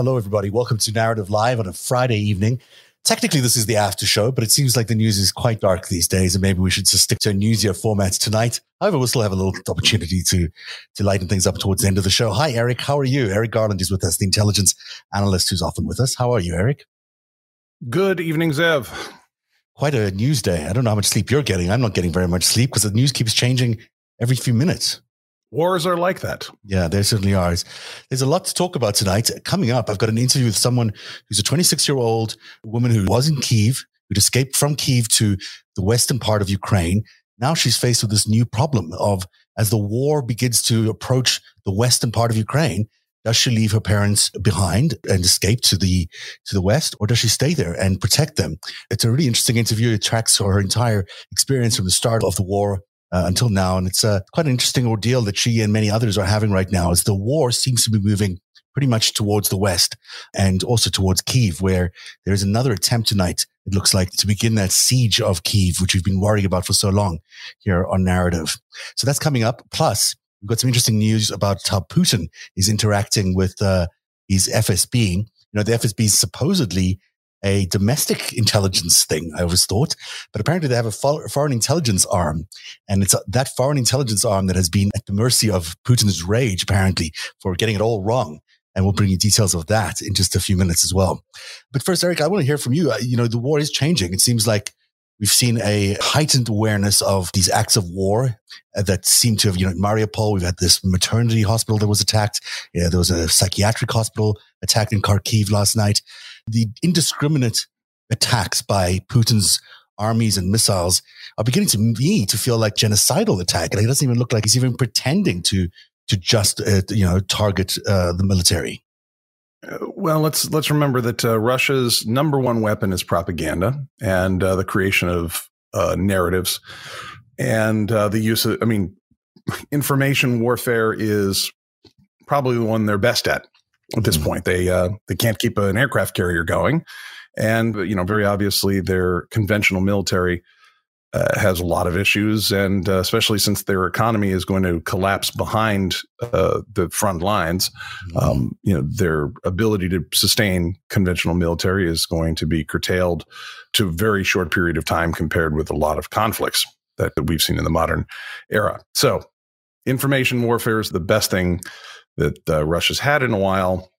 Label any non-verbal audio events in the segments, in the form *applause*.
hello, everybody. Welcome to Narrative Live on a Friday evening. Technically, this is the after show, but it seems like the news is quite dark these days, and maybe we should just stick to a newsier format tonight. However, we'll still have a little opportunity to to lighten things up towards the end of the show. Hi, Eric. How are you? Eric Garland is with us, the intelligence analyst who's often with us. How are you, Eric? Good evening, Zev. Quite a news day. I don't know how much sleep you're getting. I'm not getting very much sleep because the news keeps changing every few minutes. Wars are like that. Yeah, there certainly are. There's a lot to talk about tonight. Coming up, I've got an interview with someone who's a 26 year old woman who was in Kiev, who'd escaped from Kiev to the western part of Ukraine. Now she's faced with this new problem of as the war begins to approach the western part of Ukraine, does she leave her parents behind and escape to the to the west or does she stay there and protect them it's a really interesting interview it tracks her entire experience from the start of the war uh, until now. And it's uh, quite an interesting ordeal that she and many others are having right now as the war seems to be moving pretty much towards the west and also towards Kiev, where there's another attempt tonight, it looks like, to begin that siege of Kiev, which we've been worrying about for so long here on Narrative. So that's coming up. Plus, we've got some interesting news about how Putin is interacting with uh, his FSB. You know, the FSB is supposedly a domestic intelligence thing, I always thought. But apparently they have a foreign intelligence arm. And it's uh, that foreign intelligence arm that has been at the mercy of Putin's rage, apparently, for getting it all wrong. And we'll bring you details of that in just a few minutes as well. But first, Eric, I want to hear from you. Uh, you know, the war is changing. It seems like We've seen a heightened awareness of these acts of war uh, that seem to have, you know, in Mariupol, we've had this maternity hospital that was attacked. Yeah, there was a psychiatric hospital attacked in Kharkiv last night. The indiscriminate attacks by Putin's armies and missiles are beginning to me to feel like genocidal attack. And it doesn't even look like he's even pretending to to just uh, you know target uh, the military. Well, let's let's remember that uh, Russia's number one weapon is propaganda and uh, the creation of uh, narratives and uh, the use of. I mean, *laughs* information warfare is probably the one they're best at at this mm-hmm. point. They uh, they can't keep an aircraft carrier going, and you know very obviously their conventional military uh, has a lot of issues, and uh, especially since their economy is going to collapse behind uh, the front lines, mm-hmm. um, you know their ability to sustain conventional military is going to be curtailed to a very short period of time compared with a lot of conflicts that, that we've seen in the modern era. So, information warfare is the best thing that uh, Russia's had in a while.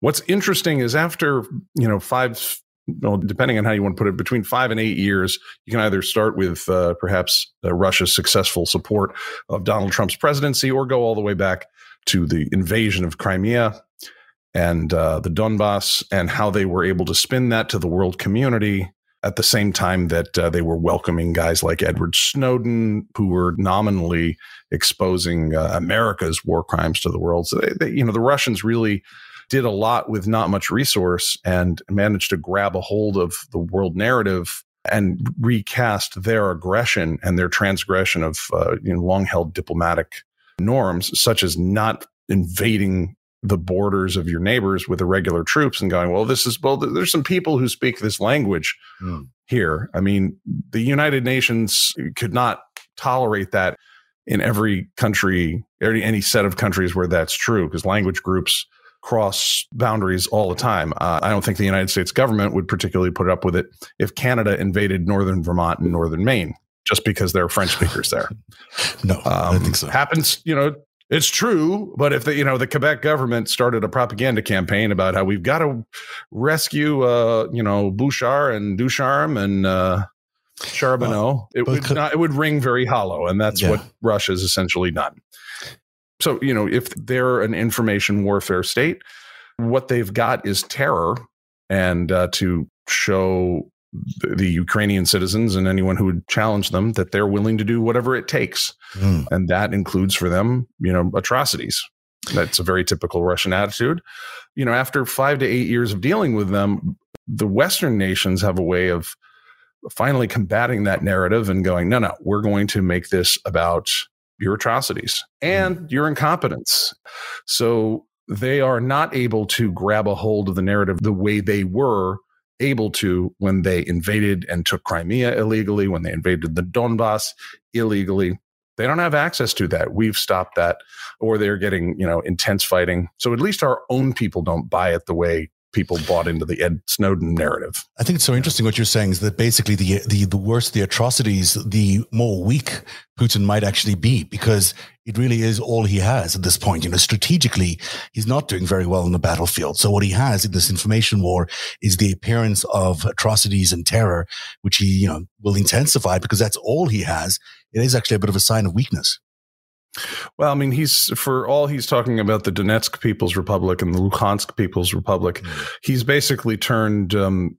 What's interesting is after you know five well, depending on how you want to put it, between five and eight years, you can either start with uh, perhaps uh, Russia's successful support of Donald Trump's presidency or go all the way back to the invasion of Crimea and uh, the Donbass and how they were able to spin that to the world community at the same time that uh, they were welcoming guys like Edward Snowden, who were nominally exposing uh, America's war crimes to the world. So, they, they, you know, the Russians really did a lot with not much resource and managed to grab a hold of the world narrative and recast their aggression and their transgression of uh, you know, long held diplomatic norms, such as not invading the borders of your neighbors with irregular troops and going, well, this is, well, there's some people who speak this language mm. here. I mean, the United Nations could not tolerate that in every country, any set of countries where that's true, because language groups cross boundaries all the time. Uh, I don't think the United States government would particularly put up with it if Canada invaded northern Vermont and northern Maine just because there are French speakers there. *laughs* no, um, I don't think so. Happens, you know, it's true, but if the you know the Quebec government started a propaganda campaign about how we've got to rescue uh you know Bouchard and Ducharme and uh Charbonneau, it would not it would ring very hollow, and that's yeah. what Russia's essentially done. So, you know, if they're an information warfare state, what they've got is terror and uh, to show the Ukrainian citizens and anyone who would challenge them that they're willing to do whatever it takes. Mm. And that includes for them, you know, atrocities. That's a very typical Russian attitude. You know, after five to eight years of dealing with them, the Western nations have a way of finally combating that narrative and going, no, no, we're going to make this about your atrocities and mm. your incompetence. So they are not able to grab a hold of the narrative the way they were able to when they invaded and took Crimea illegally, when they invaded the Donbass illegally. They don't have access to that. We've stopped that, or they're getting, you know, intense fighting. So at least our own people don't buy it the way people bought into the Ed Snowden narrative. I think it's so interesting what you're saying is that basically the the the worse the atrocities, the more weak Putin might actually be because it really is all he has at this point. You know, strategically, he's not doing very well in the battlefield. So what he has in this information war is the appearance of atrocities and terror, which he, you know, will intensify because that's all he has. It is actually a bit of a sign of weakness. Well, I mean, he's for all he's talking about the Donetsk People's Republic and the Luhansk People's Republic, mm-hmm. he's basically turned, um,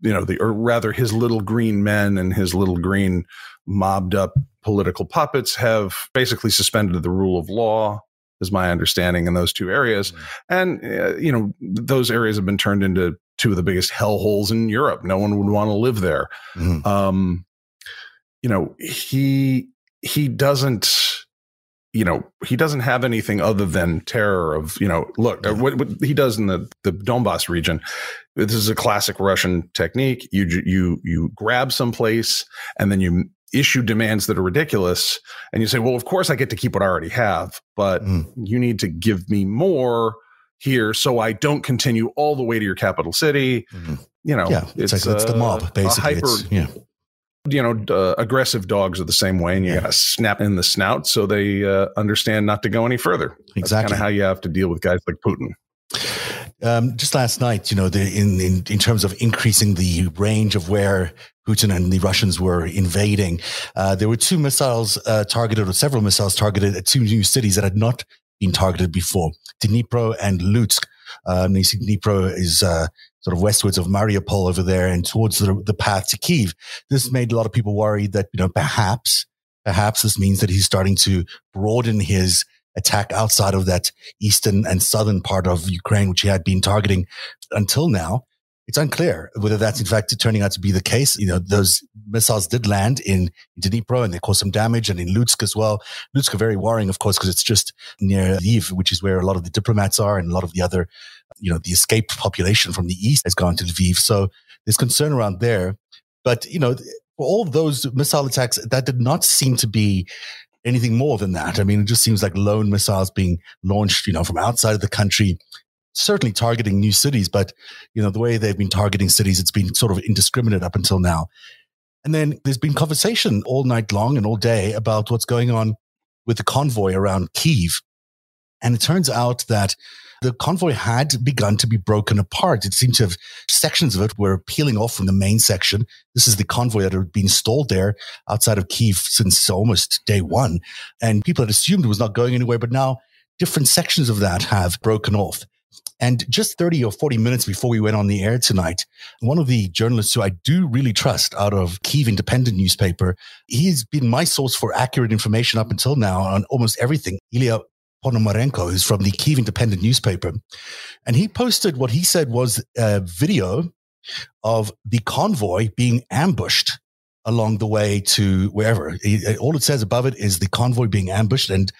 you know, the or rather his little green men and his little green mobbed up political puppets have basically suspended the rule of law. Is my understanding in those two areas, mm-hmm. and uh, you know those areas have been turned into two of the biggest hellholes in Europe. No one would want to live there. Mm-hmm. Um, you know, he he doesn't you know, he doesn't have anything other than terror of, you know, look, uh, what, what, he does in the, the Donbass region. This is a classic Russian technique. You, you, you grab some place and then you issue demands that are ridiculous. And you say, well, of course I get to keep what I already have, but mm. you need to give me more here so I don't continue all the way to your capital city. Mm-hmm. You know, yeah, it's, it's, like, it's the mob, basically. Hyper, yeah you know, uh, aggressive dogs are the same way, and you got to snap in the snout so they uh, understand not to go any further. Exactly, kind of how you have to deal with guys like Putin. Um, just last night, you know, the, in, in in terms of increasing the range of where Putin and the Russians were invading, uh, there were two missiles uh, targeted, or several missiles targeted at two new cities that had not been targeted before: Dnipro and Lutsk. Um, Dnipro is uh, sort of westwards of Mariupol over there and towards the, the path to Kiev. This made a lot of people worried that, you know, perhaps, perhaps this means that he's starting to broaden his attack outside of that eastern and southern part of Ukraine, which he had been targeting until now. It's unclear whether that's in fact turning out to be the case. You know, those missiles did land in, Dnipro and they caused some damage and in Lutsk as well. Lutsk very worrying, of course, because it's just near Lviv, which is where a lot of the diplomats are and a lot of the other you know, the escaped population from the east has gone to Lviv. So there's concern around there. But, you know, for all those missile attacks, that did not seem to be anything more than that. I mean, it just seems like lone missiles being launched, you know, from outside of the country, certainly targeting new cities. But, you know, the way they've been targeting cities, it's been sort of indiscriminate up until now. And then there's been conversation all night long and all day about what's going on with the convoy around Kiev. And it turns out that the convoy had begun to be broken apart. It seemed to have sections of it were peeling off from the main section. This is the convoy that had been stalled there outside of Kiev since almost day one. And people had assumed it was not going anywhere, but now different sections of that have broken off. And just 30 or 40 minutes before we went on the air tonight, one of the journalists who I do really trust out of Kiev Independent newspaper, he's been my source for accurate information up until now on almost everything. Ilya Ponomarenko, who's from the Kiev Independent newspaper. And he posted what he said was a video of the convoy being ambushed along the way to wherever. Uh, all it says above it is the convoy being ambushed. And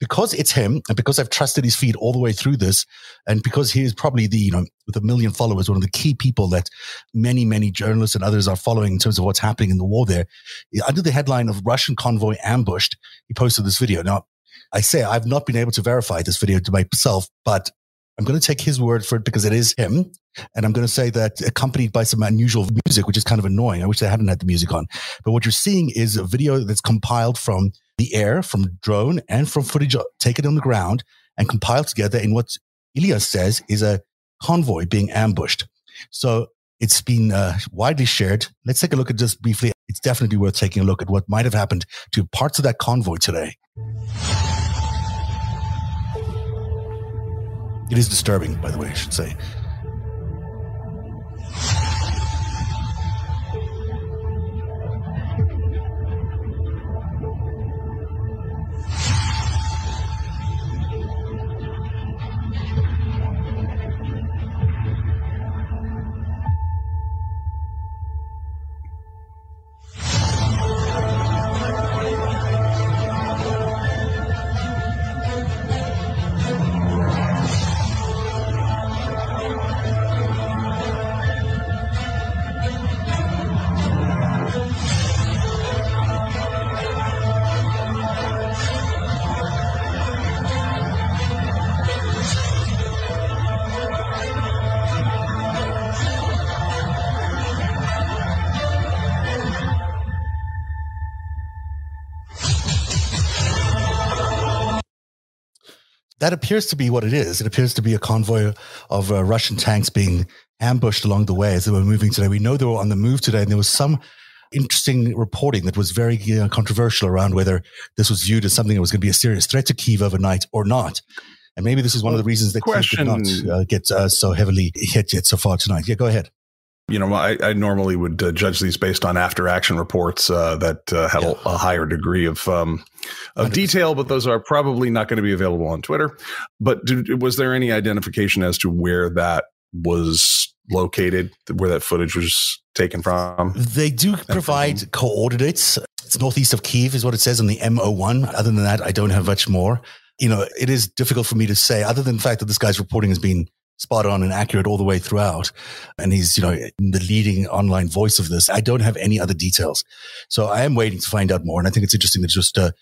because it's him, and because I've trusted his feed all the way through this, and because he is probably the, you know, with a million followers, one of the key people that many, many journalists and others are following in terms of what's happening in the war there, under the headline of Russian convoy ambushed, he posted this video. Now, I say I've not been able to verify this video to myself, but I'm going to take his word for it because it is him. And I'm going to say that accompanied by some unusual music, which is kind of annoying. I wish they hadn't had the music on. But what you're seeing is a video that's compiled from the air, from drone, and from footage taken on the ground and compiled together in what Ilya says is a convoy being ambushed. So it's been uh, widely shared. Let's take a look at this briefly. It's definitely worth taking a look at what might have happened to parts of that convoy today. It is disturbing, by the way, I should say. That appears to be what it is. It appears to be a convoy of uh, Russian tanks being ambushed along the way as they were moving today. We know they were on the move today, and there was some interesting reporting that was very uh, controversial around whether this was viewed as something that was going to be a serious threat to Kiev overnight or not. And maybe this is one of the reasons that Question. Kiev did not uh, get uh, so heavily hit yet so far tonight. Yeah, go ahead you know, I, I normally would uh, judge these based on after action reports uh, that uh, have yeah. a, a, higher degree of um, of 100%. detail, but those are probably not going to be available on Twitter. But did, was there any identification as to where that was located, where that footage was taken from? They do provide coordinates. It's northeast of Kiev, is what it says on the MO1. Other than that, I don't have much more. You know, it is difficult for me to say, other than the fact that this guy's reporting has been spot on and accurate all the way throughout. And he's, you know, the leading online voice of this. I don't have any other details. So I am waiting to find out more. And I think it's interesting that just uh,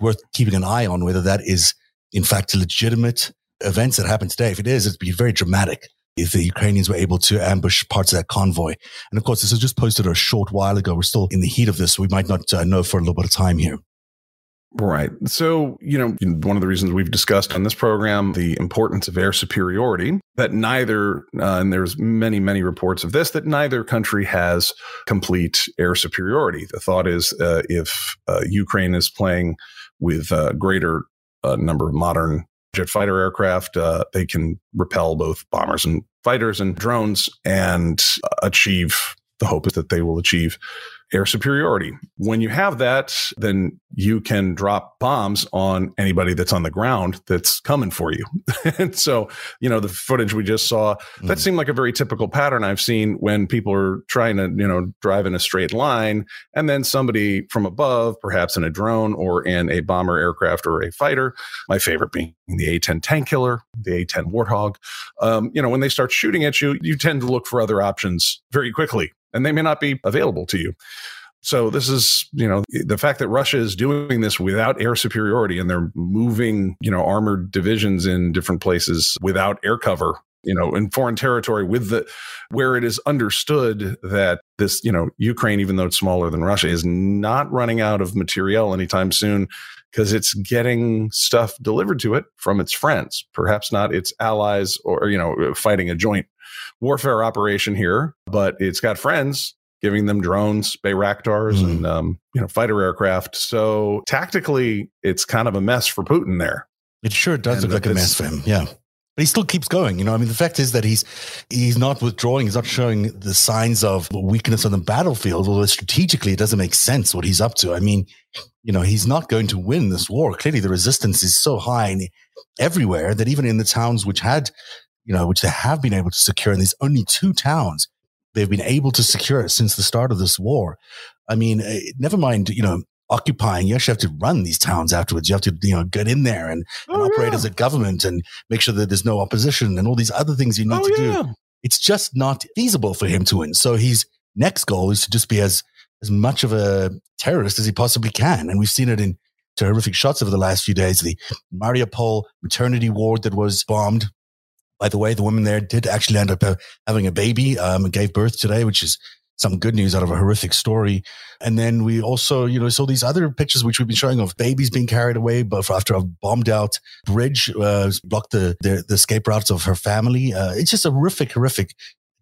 worth keeping an eye on whether that is in fact legitimate events that happened today. If it is, it'd be very dramatic if the Ukrainians were able to ambush parts of that convoy. And of course, this was just posted a short while ago. We're still in the heat of this. So we might not uh, know for a little bit of time here. Right. So, you know, one of the reasons we've discussed on this program the importance of air superiority, that neither, uh, and there's many, many reports of this, that neither country has complete air superiority. The thought is uh, if uh, Ukraine is playing with a greater uh, number of modern jet fighter aircraft, uh, they can repel both bombers and fighters and drones and achieve the hope is that they will achieve air superiority. When you have that, then you can drop bombs on anybody that's on the ground that's coming for you. *laughs* and so, you know, the footage we just saw, that mm. seemed like a very typical pattern I've seen when people are trying to, you know, drive in a straight line and then somebody from above, perhaps in a drone or in a bomber aircraft or a fighter, my favorite being the A-10 tank killer, the A-10 Warthog. Um, you know, when they start shooting at you, you tend to look for other options very quickly and they may not be available to you. So this is, you know, the fact that Russia is doing this without air superiority and they're moving, you know, armored divisions in different places without air cover, you know, in foreign territory with the where it is understood that this, you know, Ukraine, even though it's smaller than Russia, is not running out of material anytime soon because it's getting stuff delivered to it from its friends, perhaps not its allies or, you know, fighting a joint warfare operation here, but it's got friends giving them drones, Bayraktars, mm. and um, you know fighter aircraft. So tactically, it's kind of a mess for Putin there. It sure does and look like a mess for him. Yeah. But he still keeps going. You know, I mean, the fact is that he's he's not withdrawing. He's not showing the signs of weakness on the battlefield. Although strategically, it doesn't make sense what he's up to. I mean, you know, he's not going to win this war. Clearly, the resistance is so high everywhere that even in the towns which had you know, which they have been able to secure. And there's only two towns they've been able to secure it since the start of this war. I mean, eh, never mind, you know, occupying. You actually have to run these towns afterwards. You have to, you know, get in there and, oh, and operate yeah. as a government and make sure that there's no opposition and all these other things you need oh, to yeah. do. It's just not feasible for him to win. So his next goal is to just be as as much of a terrorist as he possibly can. And we've seen it in terrific shots over the last few days. The Mariupol maternity ward that was bombed by the way, the woman there did actually end up uh, having a baby, um, and gave birth today, which is some good news out of a horrific story. And then we also, you know, saw these other pictures which we've been showing of babies being carried away, but after a bombed out bridge uh, blocked the, the, the escape routes of her family. Uh, it's just horrific, horrific,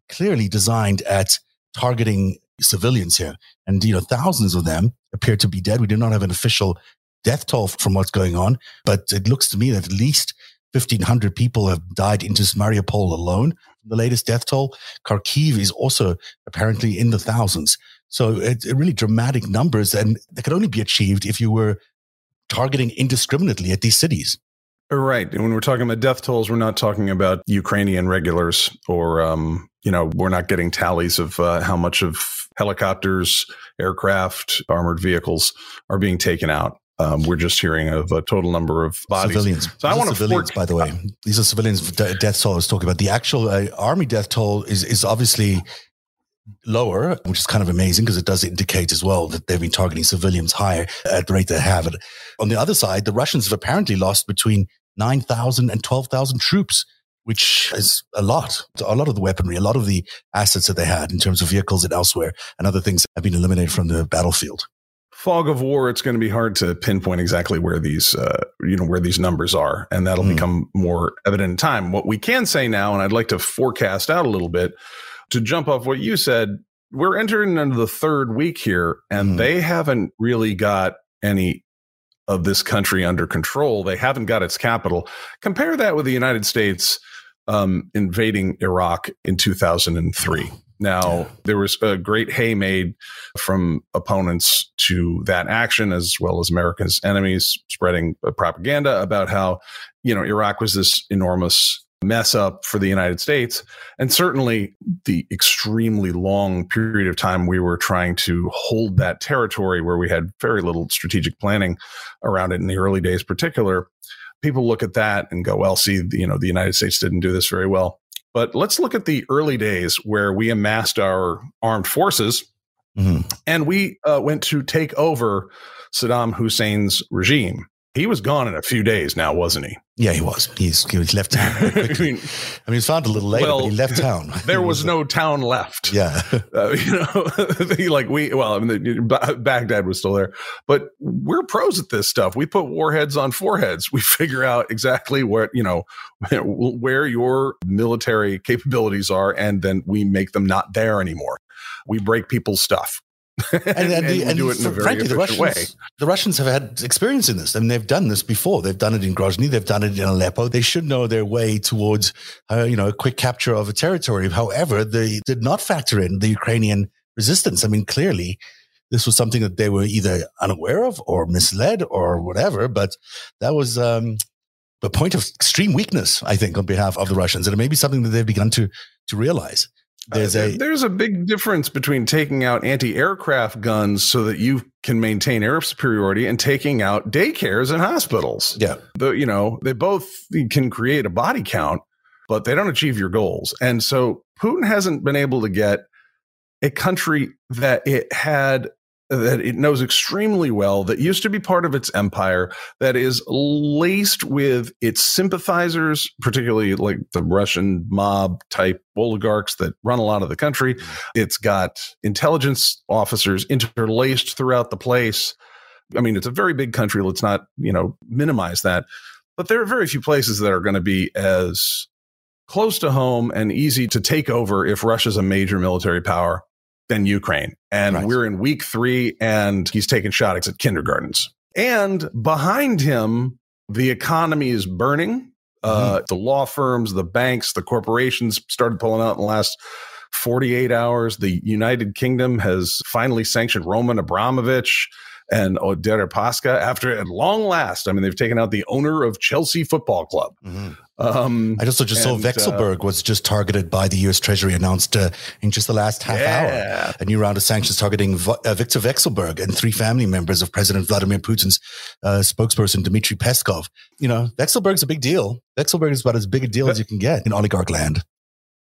clearly designed at targeting civilians here. And you know, thousands of them appear to be dead. We do not have an official death toll from what's going on, but it looks to me that at least 1,500 people have died in just Mariupol alone. The latest death toll. Kharkiv is also apparently in the thousands. So it's really dramatic numbers, and they could only be achieved if you were targeting indiscriminately at these cities. Right. And when we're talking about death tolls, we're not talking about Ukrainian regulars or, um, you know, we're not getting tallies of uh, how much of helicopters, aircraft, armored vehicles are being taken out. Um, we're just hearing of a total number of bodies. Civilians. So These I want to civilians, by the way. These are civilians death toll I was talking about. The actual uh, army death toll is is obviously lower, which is kind of amazing because it does indicate as well that they've been targeting civilians higher at the rate they have. It. On the other side, the Russians have apparently lost between 9,000 and 12,000 troops, which is a lot. A lot of the weaponry, a lot of the assets that they had in terms of vehicles and elsewhere and other things have been eliminated from the battlefield fog of war, it's going to be hard to pinpoint exactly where these, uh, you know, where these numbers are, and that'll Hmm. become more evident in time. What we can say now, and I'd like to forecast out a little bit to jump off what you said. We're entering into the third week here, and Hmm. they haven't really got any of this country under control. They haven't got its capital. Compare that with the United States um, invading Iraq in 2003. Now, there was a great hay made from opponents to that action, as well as America's enemies spreading propaganda about how, you know, Iraq was this enormous mess up for the United States. And certainly the extremely long period of time we were trying to hold that territory where we had very little strategic planning around it in the early days, particular. People look at that and go, well, see, you know, the United States didn't do this very well. But let's look at the early days where we amassed our armed forces Mhm. and we uh, went to take over Saddam Hussein's regime. He was gone in a few days now, wasn't he? Yeah, he was. He's he was left town. *laughs* I mean, I mean, he was found a little later, Well, but he left town. *laughs* there *laughs* He was no town left. Yeah. Uh, you know, like we, well, I mean, the- Ba- Baghdad was still there, but we're pros at this stuff. We put warheads on foreheads. We figure out exactly what, you know, where your military capabilities are, and then we make them not there anymore. We break people's stuff. *laughs* and, and, the, and do it in a very frankly, the Russians, the Russians have had experience in this. I mean, they've done this before. They've done it in Grozny. They've done it in Aleppo. They should know their way towards, uh, you know, a quick capture of a territory. However, they did not factor in the Ukrainian resistance. I mean, clearly, this was something that they were either unaware of or misled or whatever. But that was um, a point of extreme weakness, I think, on behalf of the Russians, and it may be something that they've begun to to realize. There's Uh, a there's a big difference between taking out anti-aircraft guns so that you can maintain air superiority and taking out daycares and hospitals. yeah. The, you know, they both can create a body count, but they don't achieve your goals. And so Putin hasn't been able to get a country that it had that it knows extremely well that used to be part of its empire that is laced with its sympathizers particularly like the russian mob type oligarchs that run a lot of the country. Mm-hmm. It's got intelligence officers interlaced throughout the place. I mean it's a very big country. Let's not you know minimize that. But there are very few places that are going to be as close to home and easy to take over if russia's a major military power than Ukraine. And Right. we're in week three, and he's taking shots at kindergartens. And behind him, the economy is burning. Uh, the law firms, the banks, the corporations started pulling out in the last 48 hours. The United Kingdom has finally sanctioned Roman Abramovich and Oleg Deripaska after, at long last, I mean, they've taken out the owner of Chelsea Football Club. Mhm. Um, I also just saw And, uh, Vekselberg was just targeted by the U.S. Treasury, announced uh, in just the last half hour. A new round of sanctions targeting v- uh, Viktor Vekselberg and three family members of President Vladimir Putin's uh, spokesperson, Dmitry Peskov. You know, Vekselberg's a big deal. Vekselberg is about as big a deal as you can get in oligarch land.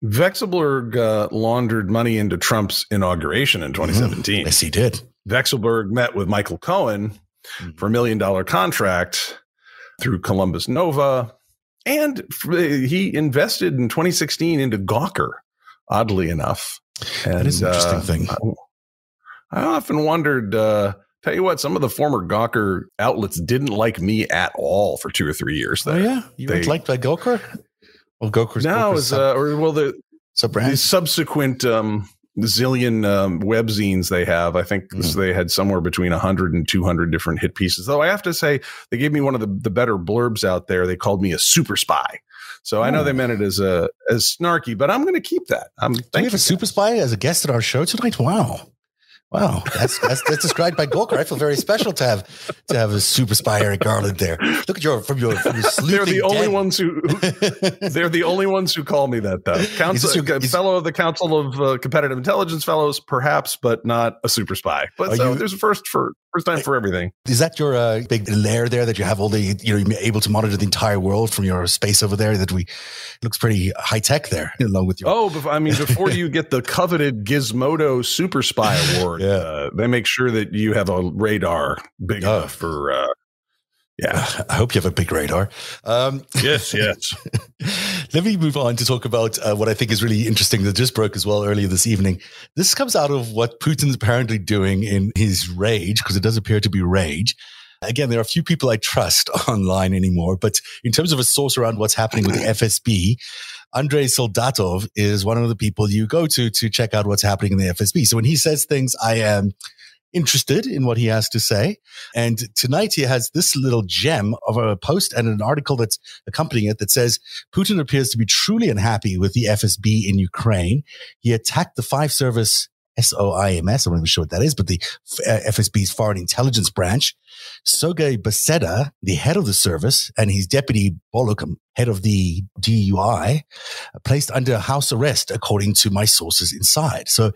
Vekselberg uh, laundered money into Trump's inauguration in 2017. Yes, he did. Vekselberg met with Michael Cohen Mhm. for a million dollar contract through Columbus Nova. And he invested in 2016 into Gawker, oddly enough. And, That is an interesting uh, thing. I, I often wondered, uh, tell you what, some of the former Gawker outlets didn't like me at all for two or three years. Oh, There. yeah? You weren't They- liked by Gawker? Well, Gawker's Now Gawker's is, uh, or well, the, sub the subsequent um, zillion um, web zines they have, I think Mhm. they had somewhere between 100 and 200 different hit pieces. Though I have to say, they gave me one of the, the better blurbs out there. They called me a super spy. So I know Oh. they meant it as a as snarky, but I'm going to keep that. I'm Do we have a super spy as a guest at our show tonight? Wow. Wow, that's, that's that's described by Gawker. I feel very special to have to have a super spy Eric Garland there. Look at your from your from your They're the only den. ones who *laughs* they're the only ones who call me that though. Council, your- is- fellow of the Council of uh, Competitive Intelligence Fellows, perhaps, but not a super spy. But so you- there's a first for first time for everything. Is that your uh, big lair there that you have all the you know you're able to monitor the entire world from your space over there? That we it looks pretty high tech there, along with your Oh, I mean, before you get the coveted Gizmodo Super Spy Award, *laughs* Yeah. uh, they make sure that you have a radar big Oh. enough for uh, Yeah. *laughs* I hope you have a big radar. Um, yes, *laughs* yes. let me move on to talk about uh, what I think is really interesting that just broke as well earlier this evening. This comes out of what Putin's apparently doing in his rage, because it does appear to be rage. Again, there are a few people I trust *laughs* online anymore, but in terms of a source around what's happening with the FSB, Andrei Soldatov is one of the people you go to to check out what's happening in the FSB. So when he says things, I am interested in what he has to say. And tonight he has this little gem of a post and an article that's accompanying it that says Putin appears to be truly unhappy with the FSB in Ukraine. He attacked the five service SOIMS. I'm not even sure what that is, but the FSB's foreign intelligence branch. Sergei Beseda, the head of the service, and his deputy Bolyukh, um, head of the DUI, placed under house arrest, according to my sources inside. So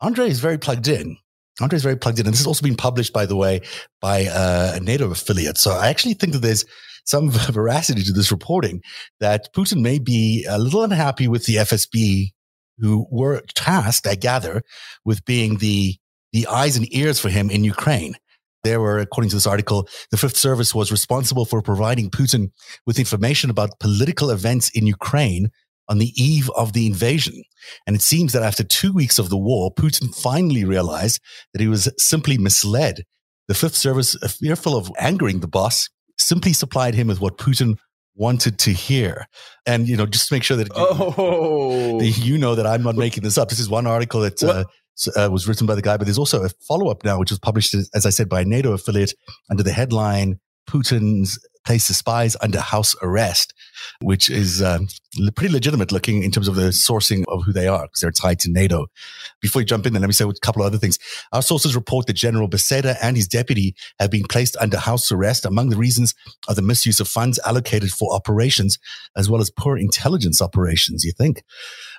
Andre is very plugged in. Andre is very plugged in. And this has also been published, by the way, by uh, a NATO affiliate. So I actually think that there's some *laughs* veracity to this reporting that Putin may be a little unhappy with the FSB, who were tasked, I gather, with being the, the eyes and ears for him in Ukraine. There were, according to this article, the Fifth Service was responsible for providing Putin with information about political events in Ukraine on the eve of the invasion. And it seems that after two weeks of the war, Putin finally realized that he was simply misled. The Fifth Service, uh, fearful of angering the boss, simply supplied him with what Putin wanted to hear. And, you know, just to make sure that, oh. you know that I'm not making this up. This is one article that uh, uh, was written by the guy, but there's also a follow up now, which was published, as I said, by a NATO affiliate under the headline Putin's places spies under house arrest, which is um, pretty legitimate looking in terms of the sourcing of who they are because they're tied to NATO. Before you jump in, then let me say a couple of other things. Our sources report that General Beseda and his deputy have been placed under house arrest. Among the reasons are the misuse of funds allocated for operations, as well as poor intelligence operations, you think.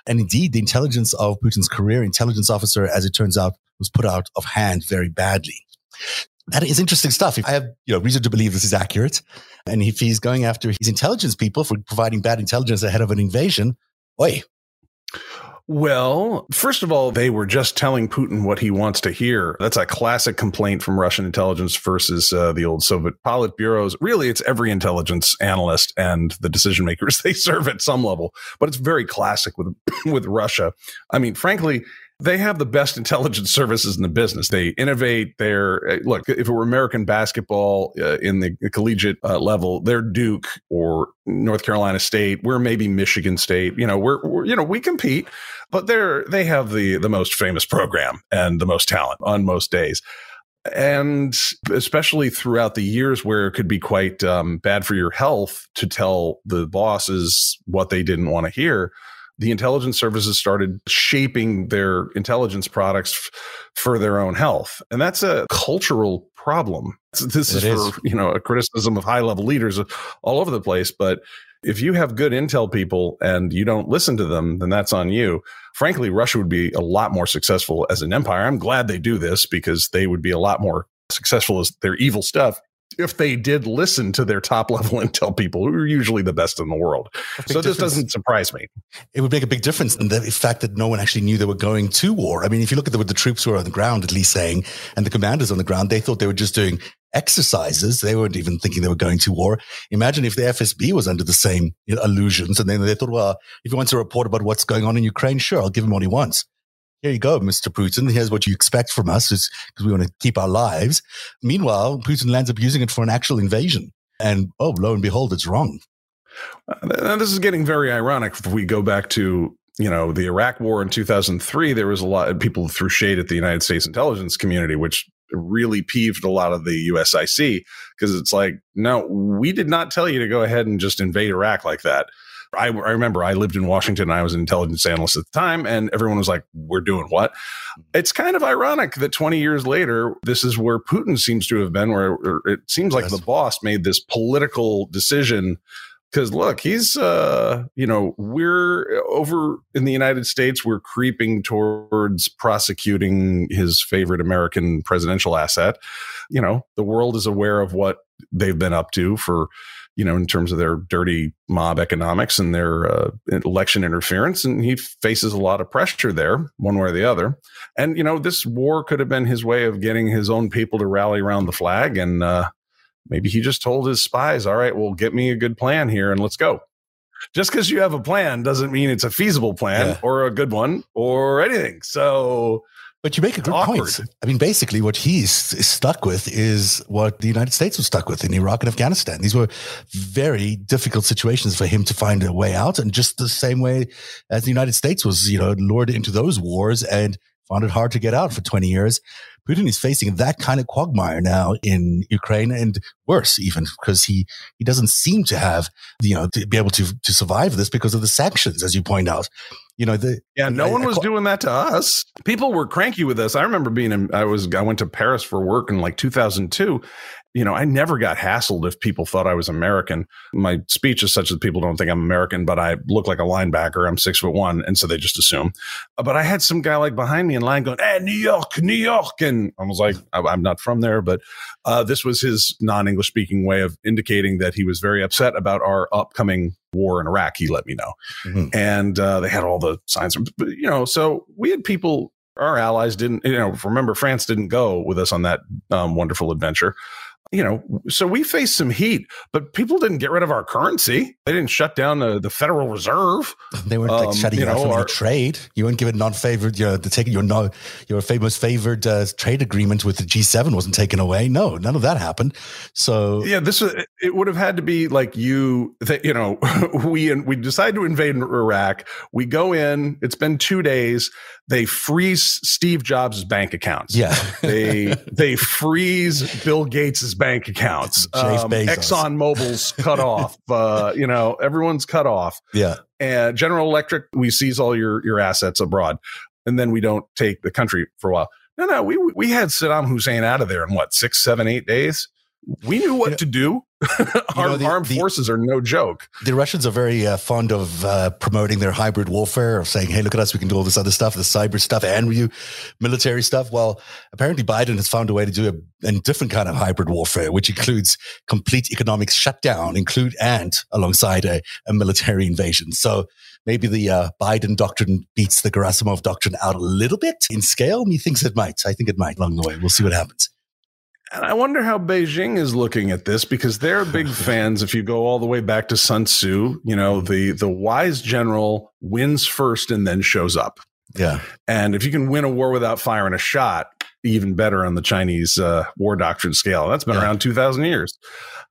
And indeed, the intelligence of Putin's career intelligence officer, as it turns out, was put out of hand very badly. That is interesting stuff. I have, you know, reason to believe this is accurate, and if he's going after his intelligence people for providing bad intelligence ahead of an invasion, oi. Well, first of all, they were just telling Putin what he wants to hear. That's a classic complaint from Russian intelligence versus uh, the old Soviet Politburos. Really, it's every intelligence analyst and the decision makers *laughs* they serve at some level, but it's very classic with *clears throat* with Russia. I mean, frankly, they have the best intelligence services in the business. They innovate. They're uh, look. If it were American basketball uh, in the collegiate uh, level, they're Duke or North Carolina State. We're maybe Michigan State. You know, we're, we're you know we compete, but they're they have the the most famous program and the most talent on most days and especially throughout the years where it could be quite um, bad for your health to tell the bosses what they didn't want to hear the intelligence services started shaping their intelligence products f- for their own health. And that's a cultural problem. This is, is for, you know, a criticism of high level leaders all over the place. But if you have good intel people and you don't listen to them, then that's on you. Frankly, Russia would be a lot more successful as an empire. I'm glad they do this because they would be a lot more successful as their evil stuff if they did listen to their top *laughs* level intel people who are usually the best in the world. So this doesn't surprise me. It would make a big difference in the fact that no one actually knew they were going to war. I mean, if you look at the, what the troops were on the ground, at least saying, and the commanders on the ground, they thought they were just doing exercises. They weren't even thinking they were going to war. Imagine if the FSB was under the same illusions and then they thought, well, if he wants to report about what's going on in Ukraine, sure, I'll give him what he wants here you go, Mr. Putin. Here's what you expect from us because we want to keep our lives. Meanwhile, Putin lands up using it for an actual invasion. And oh, lo and behold, it's wrong. Uh, this is getting very ironic if we go back to you know the Iraq War in 2003. There was a lot of people threw shade at the United States intelligence community, which really peeved a lot of the USIC because it's like, no, we did not tell you to go ahead and just invade Iraq like that. I, I remember I lived in Washington. I was an intelligence analyst at the time, and everyone was like, "We're doing what?" It's kind of ironic that 20 years later, this is where Putin seems to have been. Where it seems like yes. the boss made this political decision because look he's uh you know we're over in the united states we're creeping towards prosecuting his favorite american presidential asset you know the world is aware of what they've been up to for you know, in terms of their dirty mob economics and their uh, election interference. And he faces a lot of pressure there, one way or the other. And, you know, this war could have been his way of getting his own people to rally around the flag. And, uh, maybe he just told his spies, all right, well, get me a good plan here and let's go. Just because you have a plan doesn't mean it's a feasible plan Yeah. or a good one or anything. So, But you make a good point. I mean, basically, what he's is stuck with is what the United States was stuck with in Iraq and Afghanistan. These were very difficult situations for him to find a way out, and just the same way as the United States was, you know, lured into those wars and found it hard to get out for 20 years. Putin is facing that kind of quagmire now in Ukraine and worse even because he, he doesn't seem to have, you know, to be able to, to survive this because of the sanctions, as you point out. You know, the, Yeah, no I- one was ca- doing that to us. People were cranky with us. I remember being in, I was, I went to Paris for work in like 2002. You know, I never got hassled if people thought I was American. My speech is such that people don't think I'm American, but I look like a linebacker. I'm six foot one. And so they just assume. Uh, But I had some guy like behind me in line going, Hey, New York, New York. And I was like, I'm not from there, but uh, this was his non English speaking way of indicating that he was very upset about our upcoming war in Iraq. He let me know Mhm. and uh, they had all the signs. But, you know, so we had people. Our allies didn't. You know, remember France didn't go with us on that um, wonderful adventure. You know, so we faced some heat, but people didn't get rid of our currency. They didn't shut down the, the Federal Reserve. *laughs* They weren't like Um, shutting you know, any our- trade. You weren't given non-favored. You know, the taking your no, your famous favored uh, trade agreement with the G7 wasn't taken away. No, none of that happened. So Yeah, this was, it would have had to be like you that you know *laughs* we we decide to invade Iraq. We go in. It's been two days. They freeze Steve Jobs' bank accounts. yeah, they *laughs* they freeze Bill Gates's bank accounts. *laughs* Um, Exxon Mobil's cut off. *laughs* Uh, you know, everyone's cut off. yeah, And General Electric, we seize all your your assets abroad, and then we don't take the country for a while. No, no, we we had Saddam Hussein out of there in what six, seven, eight days. We knew what You know- to do. Our know, the- armed the- forces are no joke. the Russians are very uh, fond of uh, promoting their hybrid warfare, of saying, "Hey, look at us, we can do all this other stuff, the cyber stuff and you military stuff." Well, apparently Biden has found a way to do a, a different kind of hybrid warfare, which includes complete economic shutdown, include and alongside a, a military invasion. So maybe the uh, Biden doctrine beats the Gerasimov doctrine out a little bit in scale. Methinks it might. I think it might along the way. We'll see what happens. And I wonder how Beijing is looking at this because they're *laughs* big fans. If you go all the way back to Sun Tzu, you know, the, the wise general wins first and then shows up. Yeah. And if you can win a war without firing a shot, even better on the Chinese uh, war doctrine scale. That's been Yeah. around 2,000 years.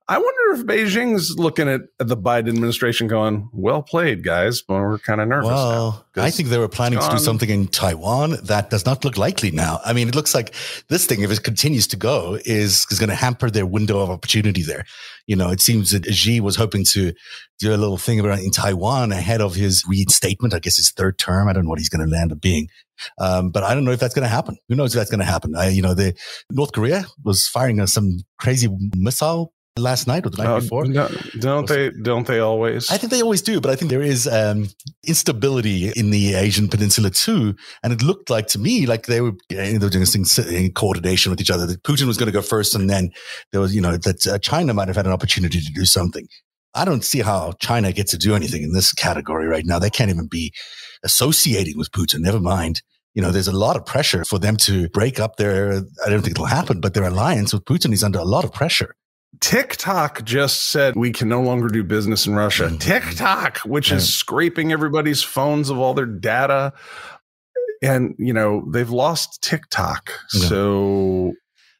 I wonder if Beijing's looking at the Biden administration going, well played, guys, but we're kind of nervous. now. Well, I 'cause think they were planning to do something in Taiwan that does not look likely now. I mean, it looks like this thing, if it continues to go, is is going to hamper their window of opportunity there. You know, it seems that Xi was hoping to do a little thing around in Taiwan ahead of his reinstatement. I guess his third term. I don't know what he's going to land up being. Um, but I don't know if that's going to happen. Who knows if that's going to happen? I, you know, the North Korea was firing some crazy missile last night or the night Uh, before. no- don't they? Don't they always? I think they always do, but I think there is um, instability in the Asian Peninsula too. And it looked like to me like they were, they were doing this thing in coordination with each other. That Putin was going to go first, and then there was, you know, that uh, China might have had an opportunity to do something. I don't see how China gets to do anything in this category right now. They can't even be associating with Putin. Never mind. You know, there's a lot of pressure for them to break up their. I don't think it'll happen, but their alliance with Putin is under a lot of pressure. TikTok just said we can no longer do business in Russia. Mhm. TikTok, which is scraping everybody's phones of all their data. And, you know, they've lost TikTok. Yeah. So,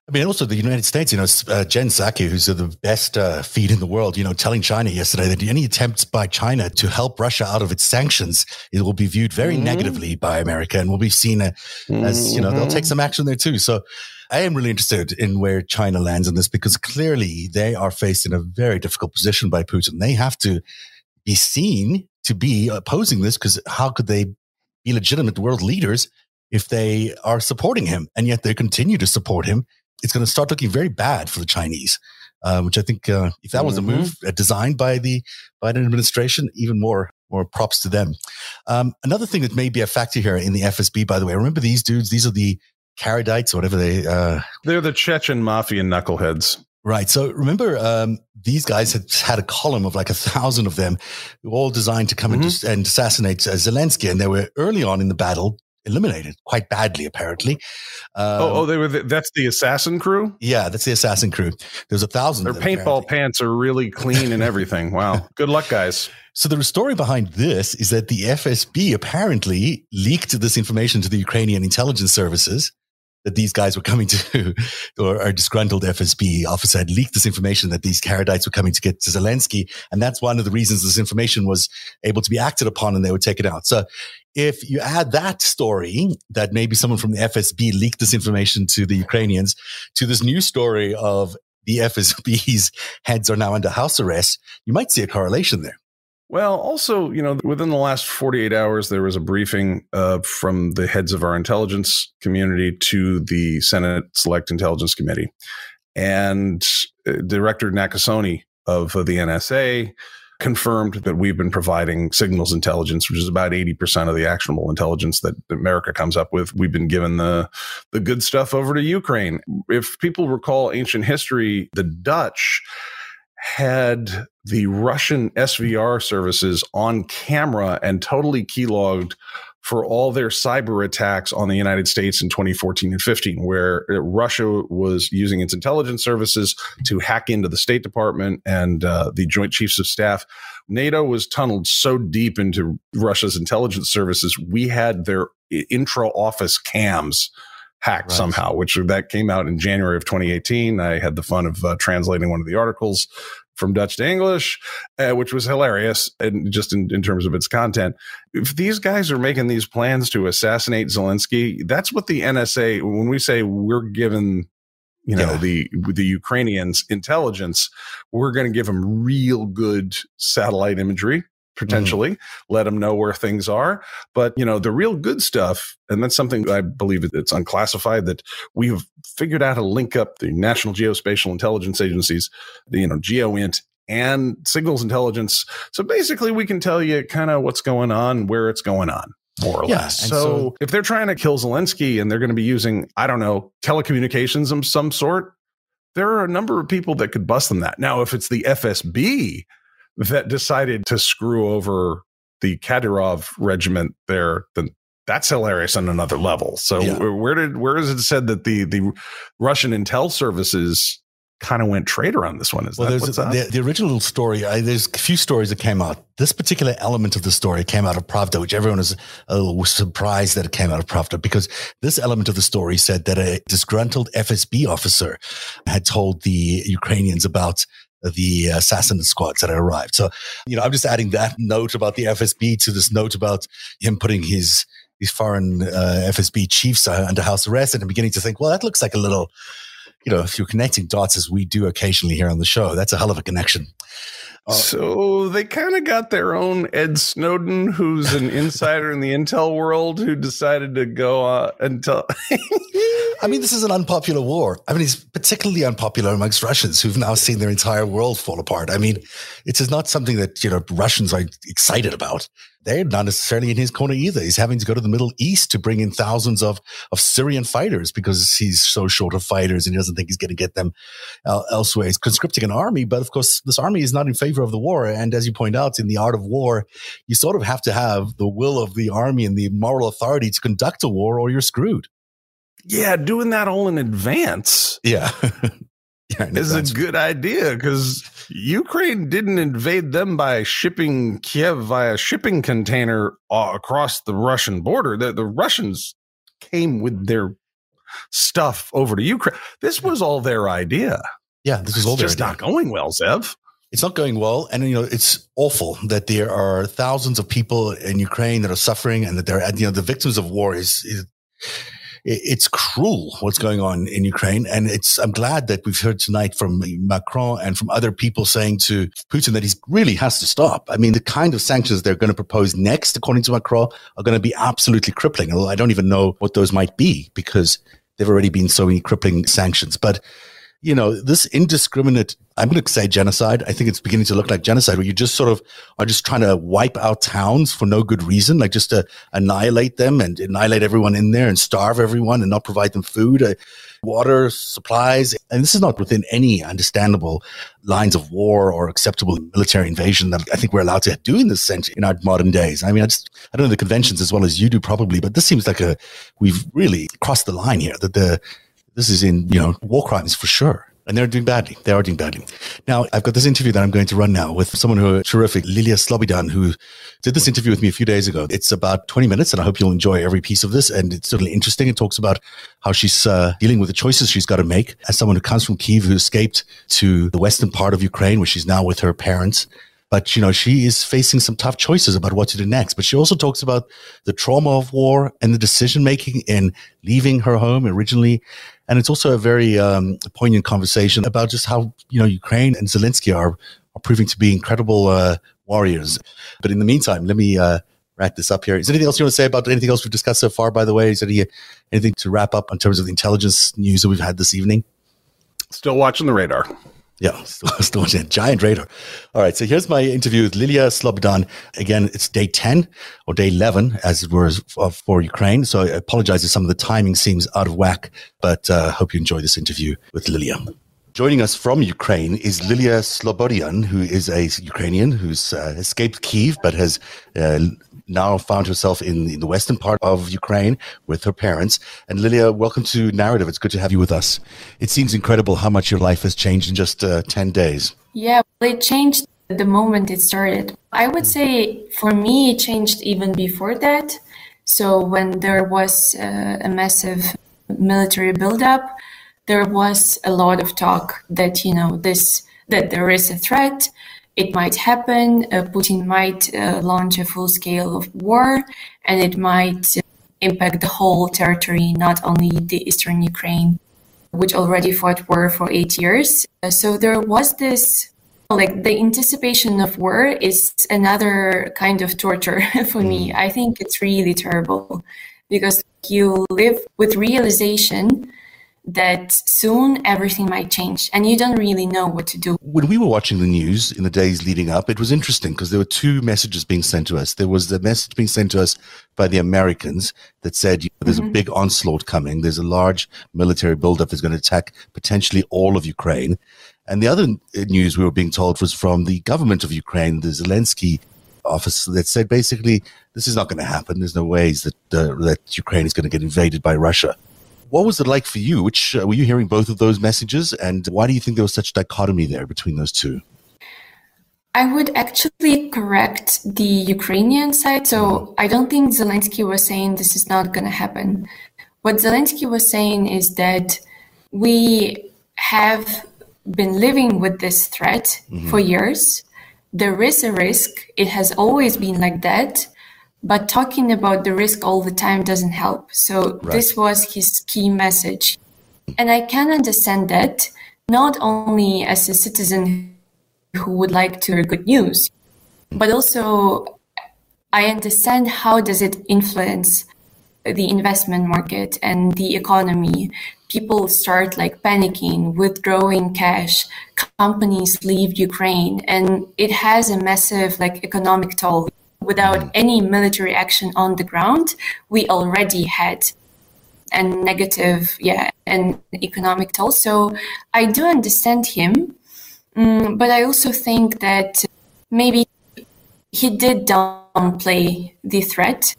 I mean, also the United States, you know, uh, Jen Psaki, who's the best uh, feed in the world, you know, telling China yesterday that any attempts by China to help Russia out of its sanctions, it will be viewed very Mhm. negatively by America and will be seen uh, as, you know, they'll take some action there too. So I am really interested in where China lands in this because clearly they are faced in a very difficult position by Putin. They have to be seen to be opposing this because how could they be legitimate world leaders if they are supporting him and yet they continue to support him? It's going to start looking very bad for the Chinese, uh, which I think uh, if that was a move uh, designed by the Biden administration, even more more props to them. Um, another thing that may be a factor here in the FSB, by the way, remember these dudes? These are the Karadites, or whatever they. Uh, they're the Chechen mafia knuckleheads. Right. So remember, um, these guys had had a column of like a thousand of them, all designed to come Mhm. and, and assassinate uh, Zelensky. And they were early on in the battle eliminated quite badly, apparently. Um, oh, oh, they were. The, that's the assassin crew. Yeah, that's the assassin crew. There's a thousand. Their paintball apparently. pants are really clean and everything. wow. *laughs* Good luck, guys. So the story behind this is that the FSB apparently leaked this information to the Ukrainian intelligence services that these guys were coming to, *laughs* or a disgruntled FSB officer had leaked this information that these Kadyrovites were coming to get to Zelensky. And that's one of the reasons this information was able to be acted upon and they would take it out. So if you add that story that maybe someone from the FSB leaked this information to the Ukrainians to this new story of the FSB's *laughs* heads are now under house arrest, you might see a correlation there. Well, also, you know, within the last 48 hours, there was a briefing uh, from the heads of our intelligence community to the Senate Select Intelligence Committee. And uh, Director Nakasone of uh, the NSA confirmed that we've been providing signals intelligence, which is about 80% of the actionable intelligence that America comes up with. We've been given the, the good stuff over to Ukraine. If people recall ancient history, the Dutch had the Russian SVR services on camera and totally keylogged for all their cyber attacks on the United States in 2014 and 15, where Russia was using its intelligence services to hack into the State Department and uh, the Joint Chiefs of Staff. NATO was tunneled so deep into Russia's intelligence services, we had their intra office cams hacked right. somehow, which that came out in January of 2018. I had the fun of uh, translating one of the articles from Dutch to English, uh, which was hilarious and just in, in terms of its content. If these guys are making these plans to assassinate Zelensky, that's what the NSA, when we say we're given you know yeah. the the Ukrainians intelligence we're going to give them real good satellite imagery potentially mm-hmm. let them know where things are but you know the real good stuff and that's something i believe it's unclassified that we've figured out how to link up the national geospatial intelligence agencies the you know geoint and signals intelligence so basically we can tell you kind of what's going on where it's going on more or yeah, less. So, so, if they're trying to kill Zelensky and they're going to be using, I don't know, telecommunications of some sort, there are a number of people that could bust them that. Now, if it's the FSB that decided to screw over the Kadyrov regiment there, then that's hilarious on another level. So yeah. where did where is it said that the the Russian intel services kind of went traitor on this one? Is well, there's the, the, original story. I, there's a few stories that came out. This particular element of the story came out of Pravda, which everyone uh, was a little surprised that it came out of Pravda because this element of the story said that a disgruntled FSB officer had told the Ukrainians about the assassin squads that arrived. So, you know, I'm just adding that note about the FSB to this note about him putting his these foreign uh, FSB chiefs under house arrest, and I'm beginning to think, well, that looks like a little, you know, if you're connecting dots as we do occasionally here on the show, that's a hell of a connection. Uh, so they kind of got their own Ed Snowden, who's an insider in the intel world, who decided to go uh, and tell. *laughs* I mean, this is an unpopular war. I mean, it's particularly unpopular amongst Russians who've now seen their entire world fall apart. I mean, it is not something that, you know, Russians are excited about. They're not necessarily in his corner either. He's having to go to the Middle East to bring in thousands of, of Syrian fighters because he's so short of fighters and he doesn't think he's going to get them uh, elsewhere. He's conscripting an army, but of course, this army is not in favor of the war. And as you point out, in the art of war, you sort of have to have the will of the army and the moral authority to conduct a war or you're screwed. Yeah, doing that all in advance. Yeah. *laughs* yeah is a good idea because Ukraine didn't invade them by shipping Kiev via shipping container uh, across the Russian border. The, the Russians came with their stuff over to Ukraine. This was all their idea. Yeah, this is all just idea. not going well, Zev. It's not going well, and you know it's awful that there are thousands of people in Ukraine that are suffering, and that they're you know the victims of war is, is it's cruel what's going on in Ukraine. And it's, I'm glad that we've heard tonight from Macron and from other people saying to Putin that he really has to stop. I mean, the kind of sanctions they're going to propose next, according to Macron, are going to be absolutely crippling. I don't even know what those might be because they've already been so many crippling sanctions. But you know, this indiscriminate, I'm going to say genocide. I think it's beginning to look like genocide where you just sort of are just trying to wipe out towns for no good reason, like just to annihilate them and annihilate everyone in there and starve everyone and not provide them food, uh, water, supplies. And this is not within any understandable lines of war or acceptable military invasion that I think we're allowed to do in this century in our modern days. I mean, I just, I don't know the conventions as well as you do probably, but this seems like a, we've really crossed the line here that the, this is in, you know, war crimes for sure. And they're doing badly. They are doing badly. Now, I've got this interview that I'm going to run now with someone who is terrific, Lilia Slobodian, who did this interview with me a few days ago. It's about 20 minutes, and I hope you'll enjoy every piece of this. And it's certainly interesting. It talks about how she's uh, dealing with the choices she's got to make as someone who comes from Kiev, who escaped to the western part of Ukraine, where she's now with her parents. But, you know, she is facing some tough choices about what to do next. But she also talks about the trauma of war and the decision making in leaving her home originally and it's also a very um, poignant conversation about just how, you know, Ukraine and Zelensky are, are proving to be incredible uh, warriors. But in the meantime, let me uh, wrap this up here. Is there anything else you want to say about anything else we've discussed so far, by the way? Is there any, anything to wrap up in terms of the intelligence news that we've had this evening? Still watching the radar. Yeah, *laughs* still a giant radar. All right, so here's my interview with Lilia Slobodian. Again, it's day 10 or day 11, as it were, for Ukraine. So I apologize if some of the timing seems out of whack, but uh, hope you enjoy this interview with Lilia. Joining us from Ukraine is Lilia Slobodian, who is a Ukrainian who's uh, escaped Kiev but has uh, now found herself in, in, the western part of Ukraine with her parents. And Lilia, welcome to Narrative. It's good to have you with us. It seems incredible how much your life has changed in just uh, 10 days. Yeah, it changed the moment it started. I would say for me, it changed even before that. So when there was uh, a massive military buildup, there was a lot of talk that, you know, this, that there is a threat it might happen. Uh, Putin might uh, launch a full scale of war and it might impact the whole territory, not only the eastern Ukraine, which already fought war for eight years. Uh, so there was this like the anticipation of war is another kind of torture *laughs* for me. Mm. I think it's really terrible because you live with realization that soon everything might change and you don't really know what to do. When we were watching the news in the days leading up, it was interesting because there were two messages being sent to us. There was the message being sent to us by the Americans that said, you know, there's mm-hmm. a big onslaught coming. There's a large military buildup that's going to attack potentially all of Ukraine. And the other news we were being told was from the government of Ukraine, the Zelensky office that said basically this is not going to happen. There's no ways that uh, that Ukraine is going to get invaded by Russia. What was it like for you? Which uh, were you hearing both of those messages, and why do you think there was such dichotomy there between those two? I would actually correct the Ukrainian side. So mm-hmm. I don't think Zelensky was saying this is not going to happen. What Zelensky was saying is that we have been living with this threat mm-hmm. for years. There is a risk. It has always been like that but talking about the risk all the time doesn't help. So right. this was his key message. And I can understand that not only as a citizen who would like to hear good news, but also I understand how does it influence the investment market and the economy. People start like panicking, withdrawing cash, companies leave Ukraine, and it has a massive like economic toll without mm. any military action on the ground, we already had a negative, yeah, an economic toll. So I do understand him, um, but I also think that maybe he did downplay the threat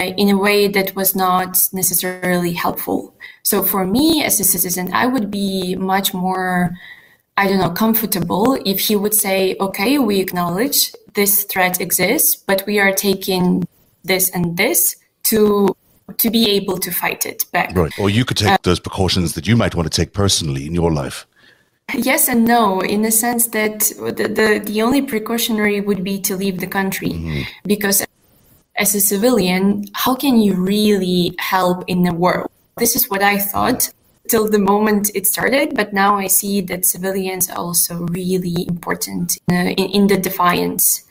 in a way that was not necessarily helpful. So for me as a citizen, I would be much more, I don't know, comfortable if he would say, okay, we acknowledge this threat exists, but we are taking this and this to to be able to fight it back. Right. Or you could take uh, those precautions that you might want to take personally in your life. Yes and no, in the sense that the, the, the only precautionary would be to leave the country. Mm-hmm. Because as a civilian, how can you really help in the world? This is what I thought till the moment it started, but now I see that civilians are also really important uh, in, in, the defiance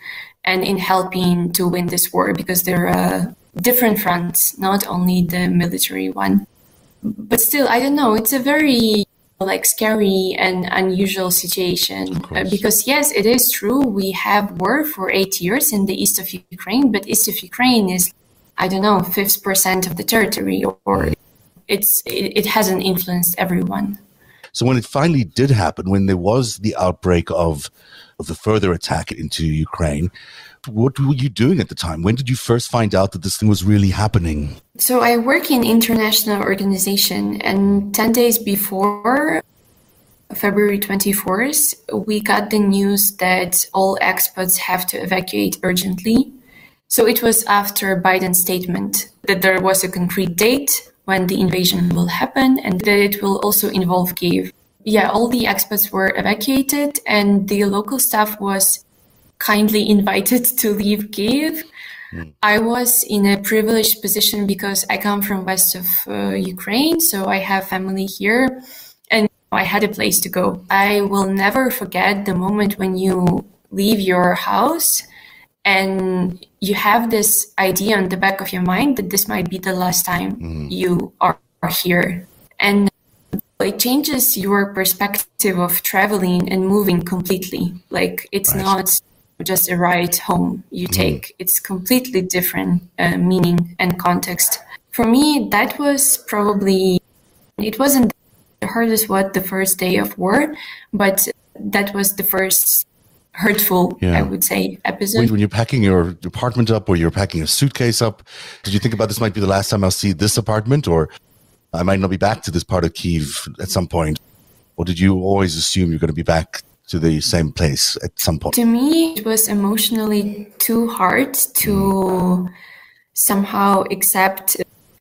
and in helping to win this war because there are different fronts, not only the military one. But still, I don't know, it's a very like scary and unusual situation uh, because yes it is true we have war for eight years in the east of ukraine but east of ukraine is i don't know 50% of the territory or it's it, it hasn't influenced everyone so when it finally did happen when there was the outbreak of of the further attack into ukraine what were you doing at the time? When did you first find out that this thing was really happening? So I work in international organization, and ten days before February 24th, we got the news that all expats have to evacuate urgently. So it was after Biden's statement that there was a concrete date when the invasion will happen and that it will also involve Kiev. Yeah, all the expats were evacuated and the local staff was kindly invited to leave Kiev. Mm. I was in a privileged position because I come from west of uh, Ukraine, so I have family here, and I had a place to go. I will never forget the moment when you leave your house and you have this idea on the back of your mind that this might be the last time mm. you are, are here, and it changes your perspective of traveling and moving completely. Like it's right. not just a ride home you mm-hmm. take. Mm. It's completely different uh, meaning and context. For me, that was probably, it wasn't the hardest what the first day of war, but that was the first hurtful, yeah. I would say, episode. When, you're packing your apartment up or you're packing a suitcase up, did you think about this might be the last time I'll see this apartment or I might not be back to this part of Kiev at some point? Or did you always assume you're going to be back to the same place at some point? To me, it was emotionally too hard to somehow accept,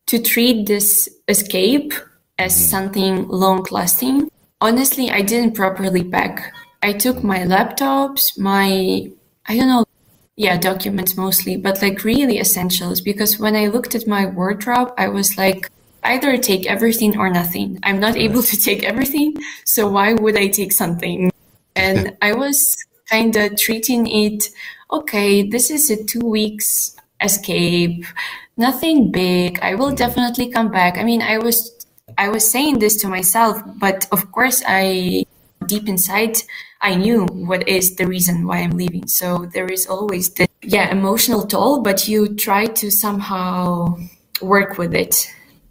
to treat this escape as mm. something long lasting. Honestly, I didn't properly pack. I took my laptops, my, I don't know, yeah, documents mostly, but like really essentials because when I looked at my wardrobe, I was like, either take everything or nothing. I'm not able to *laughs* take everything, so why would I take something? And *laughs* I was kind of treating it, okay, this is a two weeks escape, nothing big. I will mm-hmm. definitely come back. I mean, I was, I was saying this to myself, but of course I, deep inside, I knew what is the reason why I'm leaving. So there is always the, yeah, emotional toll, but you try to somehow work with it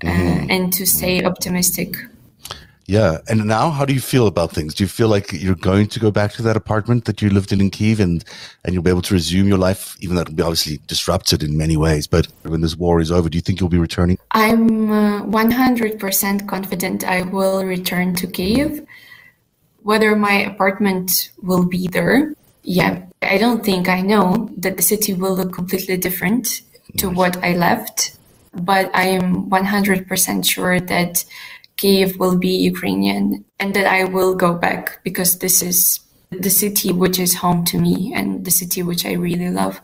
uh, mm-hmm. and to stay optimistic. Yeah. And now how do you feel about things? Do you feel like you're going to go back to that apartment that you lived in in Kiev and, and you'll be able to resume your life, even though it'll be obviously disrupted in many ways? But when this war is over, do you think you'll be returning? I'm uh, 100% confident I will return to Kiev. Whether my apartment will be there, yeah, I don't think I know that the city will look completely different to what I left. But I am 100% sure that Kiev will be Ukrainian and that I will go back because this is the city which is home to me and the city which I really love.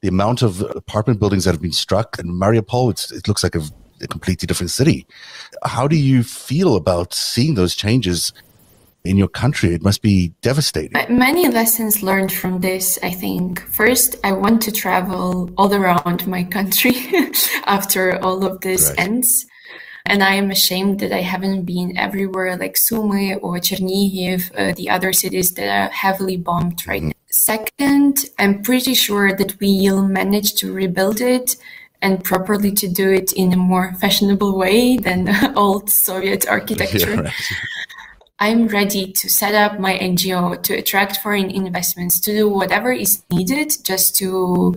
The amount of apartment buildings that have been struck in Mariupol, it looks like a, a completely different city. How do you feel about seeing those changes in your country. It must be devastating. Many lessons learned from this, I think. First, I want to travel all around my country *laughs* after all of this right. ends. And I am ashamed that I haven't been everywhere like Sumy or Chernihiv, uh, the other cities that are heavily bombed right now. Second, I'm pretty sure that we'll manage to rebuild it and properly to do it in a more fashionable way than *laughs* old Soviet *laughs* architecture. Yeah, right. I'm ready to set up my NGO to attract foreign investments, to do whatever is needed just to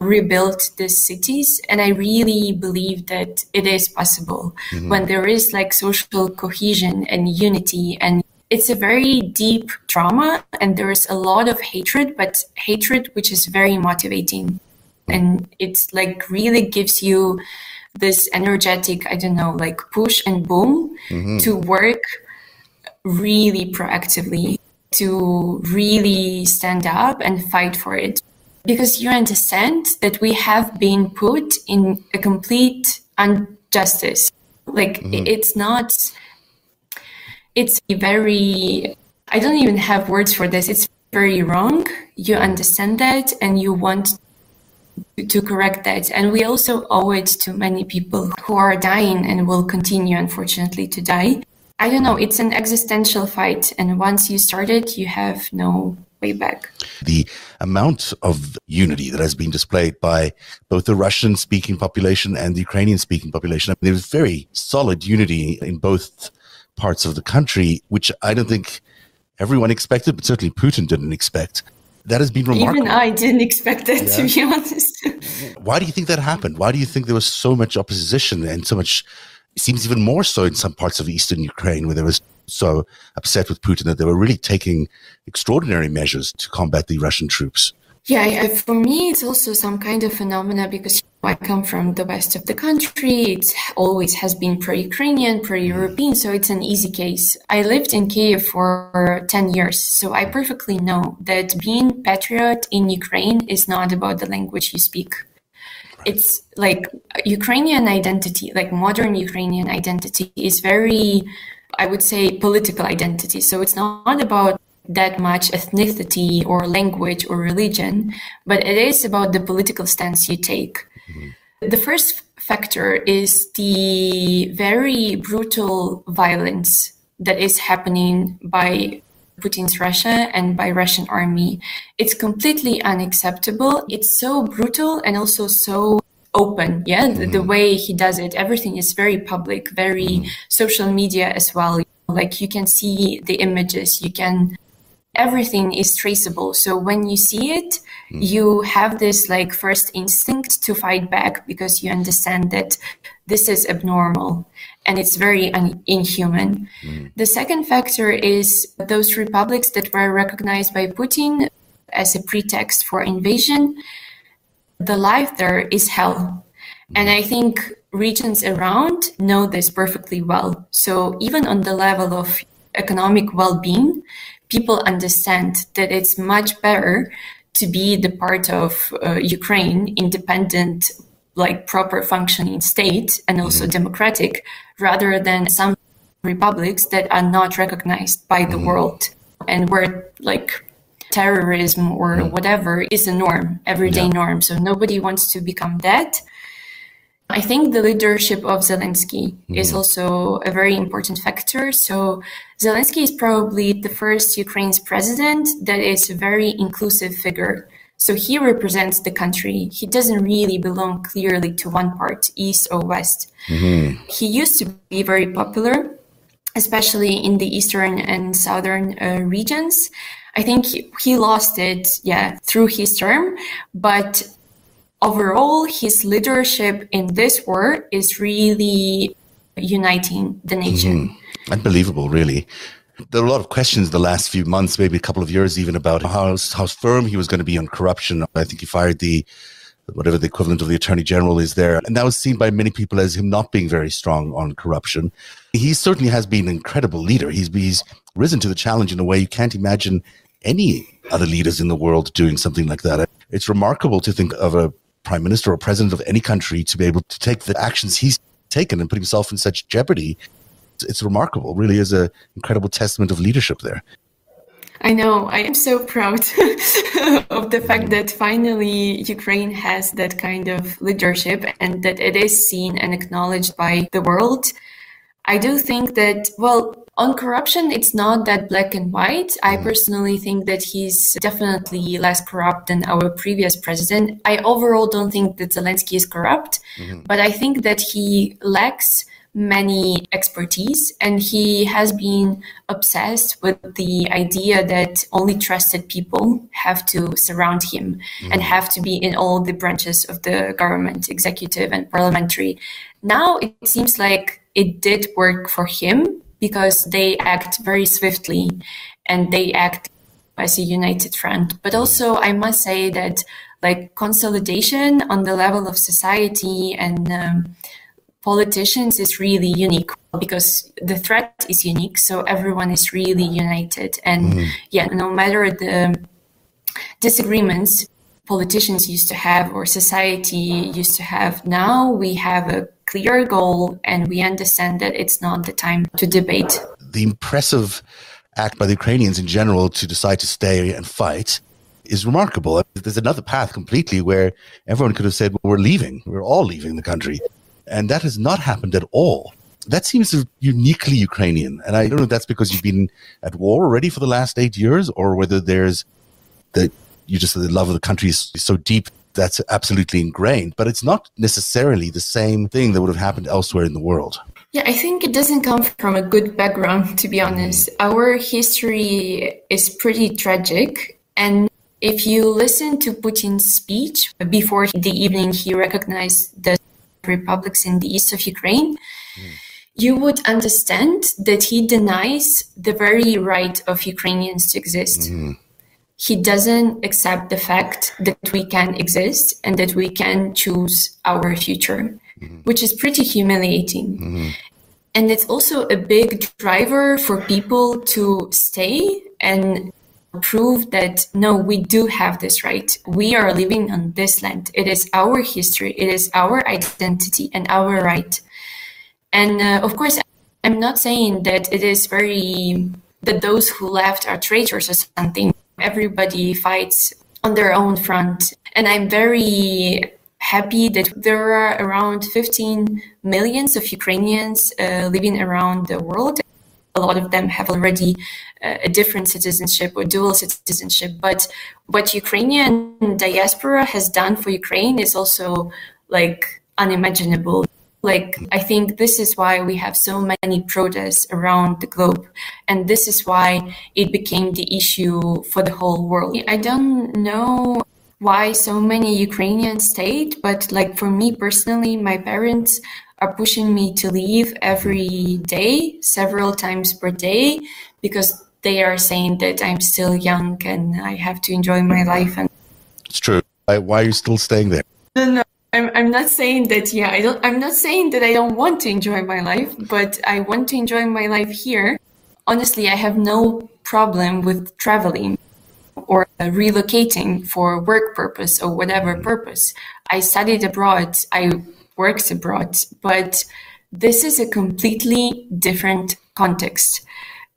rebuild these cities. And I really believe that it is possible mm-hmm. when there is like social cohesion and unity and it's a very deep trauma and there's a lot of hatred, but hatred which is very motivating. And it's like really gives you this energetic, I don't know, like push and boom mm-hmm. to work really proactively, to really stand up and fight for it because you understand that we have been put in a complete injustice. Like mm-hmm. it's not, it's very, I don't even have words for this. It's very wrong. You understand that and you want to correct that. And we also owe it to many people who are dying and will continue, unfortunately, to die. I don't know, it's an existential fight. And once you start it, you have no way back. The amount of unity that has been displayed by both the Russian speaking population and the Ukrainian speaking population, I mean, there's very solid unity in both parts of the country, which I don't think everyone expected, but certainly Putin didn't expect. That has been remarkable. Even I didn't expect that, yeah. to be honest. Why do you think that happened? Why do you think there was so much opposition and so much? It seems even more so in some parts of eastern Ukraine, where there was so upset with Putin that they were really taking extraordinary measures to combat the Russian troops. Yeah, for me, it's also some kind of phenomena because I come from the west of the country. It always has been pro-Ukrainian, pro-European, so it's an easy case. I lived in Kiev for 10 years, so I perfectly know that being patriot in Ukraine is not about the language you speak. It's like Ukrainian identity, like modern Ukrainian identity is very, I would say, political identity. So it's not about that much ethnicity or language or religion, but it is about the political stance you take. Mm-hmm. The first factor is the very brutal violence that is happening by Putin's Russia and by Russian army. It's completely unacceptable. It's so brutal and also so open. Yeah, mm-hmm. the, the, mm-hmm. way he does it, everything is very public, very mm-hmm. social media as well. Like you can see the images, you can everything is traceable. So when you see it, mm. you have this like first instinct to fight back because you understand that this is abnormal and it's very un- inhuman. Mm. The second factor is those republics that were recognized by Putin as a pretext for invasion. The life there is hell. Mm. And I think regions around know this perfectly well. So even on the level of economic well-being, people understand that it's much better to be the part of uh, Ukraine, independent, like proper functioning state and also mm-hmm. democratic, rather than some republics that are not recognized by the mm-hmm. world and where like terrorism or mm-hmm. whatever is a norm, everyday yeah. norm. So nobody wants to become that. I think the leadership of Zelensky mm-hmm. is also a very important factor. So Zelensky is probably the first Ukraine's president that is a very inclusive figure. So he represents the country. He doesn't really belong clearly to one part, east or west. Mm-hmm. He used to be very popular, especially in the eastern and southern uh, regions. I think he, he lost it, yeah, through his term, but overall, his leadership in this war is really uniting the nation. Mm-hmm. Unbelievable, really. There are a lot of questions the last few months, maybe a couple of years, even about how how firm he was going to be on corruption. I think he fired the whatever the equivalent of the attorney general is there, and that was seen by many people as him not being very strong on corruption. He certainly has been an incredible leader. He's he's risen to the challenge in a way you can't imagine any other leaders in the world doing something like that. It's remarkable to think of a prime minister or president of any country to be able to take the actions he's taken and put himself in such jeopardy. It's, remarkable. Really is an incredible testament of leadership there. I know. I am so proud *laughs* of the fact that finally Ukraine has that kind of leadership and that it is seen and acknowledged by the world. I do think that, well, on corruption, it's not that black and white. I mm-hmm. personally think that he's definitely less corrupt than our previous president. I overall don't think that Zelensky is corrupt, mm-hmm. but I think that he lacks many expertise and he has been obsessed with the idea that only trusted people have to surround him mm-hmm. and have to be in all the branches of the government executive and parliamentary now it seems like it did work for him because they act very swiftly and they act as a united front. But also, I must say that like consolidation on the level of society and um, politicians is really unique because the threat is unique. So everyone is really united. And mm-hmm. yeah, no matter the disagreements politicians used to have or society used to have, now we have a clear goal and we understand that it's not the time to debate. The impressive act by the Ukrainians in general to decide to stay and fight is remarkable. There's another path completely where everyone could have said, well, we're leaving. We're all leaving the country. And that has not happened at all. That seems uniquely Ukrainian. And I don't know if that's because you've been at war already for the last eight years or whether there's that you just the love of the country is so deep that's absolutely ingrained, but it's not necessarily the same thing that would have happened elsewhere in the world. Yeah, I think it doesn't come from a good background, to be mm. honest. Our history is pretty tragic. And if you listen to Putin's speech before the evening he recognized the republics in the east of Ukraine, mm. you would understand that he denies the very right of Ukrainians to exist. Mm he doesn't accept the fact that we can exist and that we can choose our future, mm-hmm. which is pretty humiliating. Mm-hmm. And it's also a big driver for people to stay and prove that no, we do have this right. We are living on this land. It is our history, it is our identity and our right. And uh, of course, I'm not saying that it is very that those who left are traitors or something everybody fights on their own front. And I'm very happy that there are around 15 millions of Ukrainians uh, living around the world. A lot of them have already uh, a different citizenship or dual citizenship. But what Ukrainian diaspora has done for Ukraine is also like unimaginable. Like, I think this is why we have so many protests around the globe. And this is why it became the issue for the whole world. I don't know why so many Ukrainians stayed, but like for me personally, my parents are pushing me to leave every day, several times per day, because they are saying that I'm still young and I have to enjoy my life. And it's true. Why are you still staying there? No, no, I'm, I'm not saying that, yeah, I don't, I'm not saying that I don't want to enjoy my life, but I want to enjoy my life here. Honestly, I have no problem with traveling or relocating for work purpose or whatever purpose. I studied abroad, I worked abroad, but this is a completely different context.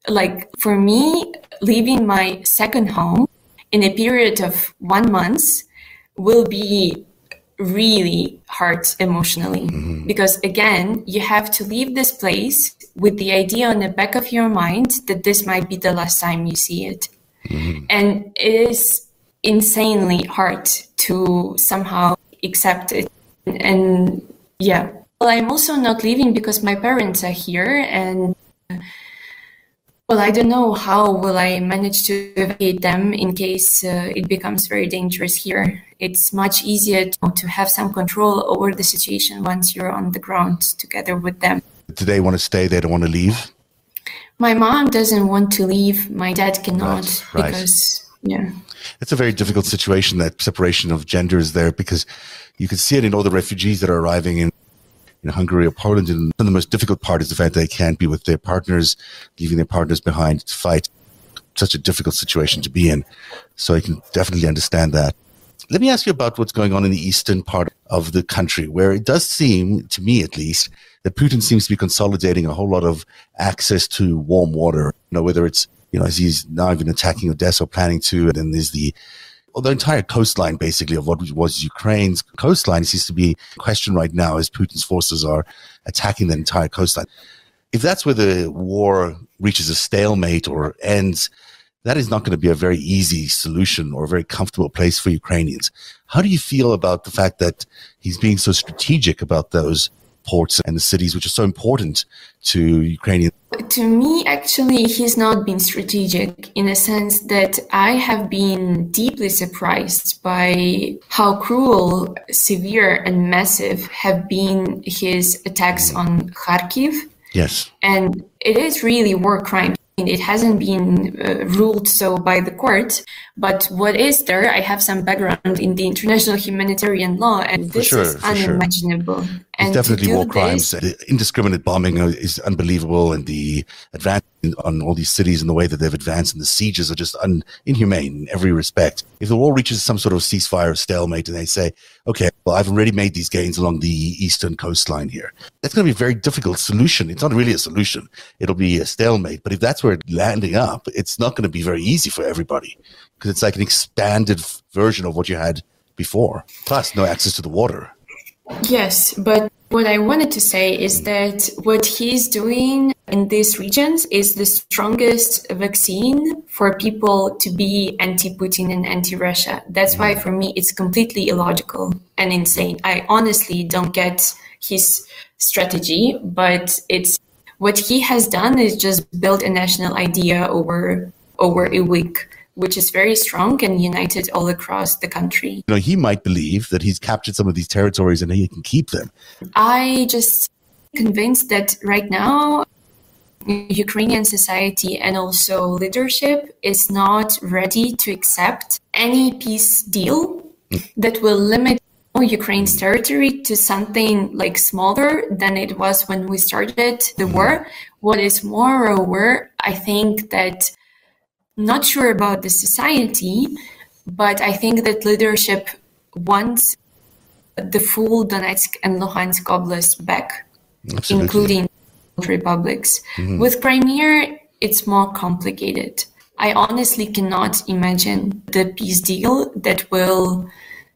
Like for me, leaving my second home in a period of one month will be really hard emotionally mm-hmm. because again you have to leave this place with the idea on the back of your mind that this might be the last time you see it mm-hmm. and it is insanely hard to somehow accept it and yeah well i'm also not leaving because my parents are here and well, I don't know how will I manage to evacuate them in case uh, it becomes very dangerous here. It's much easier to, to have some control over the situation once you're on the ground together with them. Do they want to stay? They don't want to leave? My mom doesn't want to leave. My dad cannot right, right. because, yeah. It's a very difficult situation, that separation of genders there, because you can see it in all the refugees that are arriving in in Hungary or Poland. And one of the most difficult part is the fact that they can't be with their partners, leaving their partners behind to fight. Such a difficult situation to be in. So I can definitely understand that. Let me ask you about what's going on in the eastern part of the country, where it does seem, to me at least, that Putin seems to be consolidating a whole lot of access to warm water. You know, whether it's, you know, as he's now even attacking Odessa or planning to, and then there's the the entire coastline, basically, of what was Ukraine's coastline seems to be questioned right now as Putin's forces are attacking the entire coastline. If that's where the war reaches a stalemate or ends, that is not going to be a very easy solution or a very comfortable place for Ukrainians. How do you feel about the fact that he's being so strategic about those ports and the cities, which are so important to Ukrainian. To me, actually, he's not been strategic in a sense that I have been deeply surprised by how cruel, severe, and massive have been his attacks on Kharkiv. Yes. And it is really war crime. it hasn't been uh, ruled so by the court, but what is there? I have some background in the international humanitarian law, and this sure, is unimaginable. Sure. And definitely war crimes. This, the indiscriminate bombing uh, is unbelievable, and the advance on all these cities and the way that they've advanced, and the sieges are just un- inhumane in every respect. If the war reaches some sort of ceasefire or stalemate, and they say, "Okay, well, I've already made these gains along the eastern coastline here," that's going to be a very difficult solution. It's not really a solution; it'll be a stalemate. But if that's where it's landing up, it's not going to be very easy for everybody because it's like an expanded version of what you had before, plus no access to the water. Yes, but what I wanted to say is that what he's doing in these regions is the strongest vaccine for people to be anti Putin and anti Russia. That's why, for me, it's completely illogical and insane. I honestly don't get his strategy, but it's what he has done is just build a national idea over over a week which is very strong and united all across the country. You know, he might believe that he's captured some of these territories and he can keep them. I just convinced that right now Ukrainian society and also leadership is not ready to accept any peace deal that will limit Ukraine's territory to something like smaller than it was when we started the mm-hmm. war. What is moreover, I think that not sure about the society, but I think that leadership wants the full Donetsk and Luhansk Oblast back, Absolutely. including republics. Mm-hmm. With Crimea, it's more complicated. I honestly cannot imagine the peace deal that will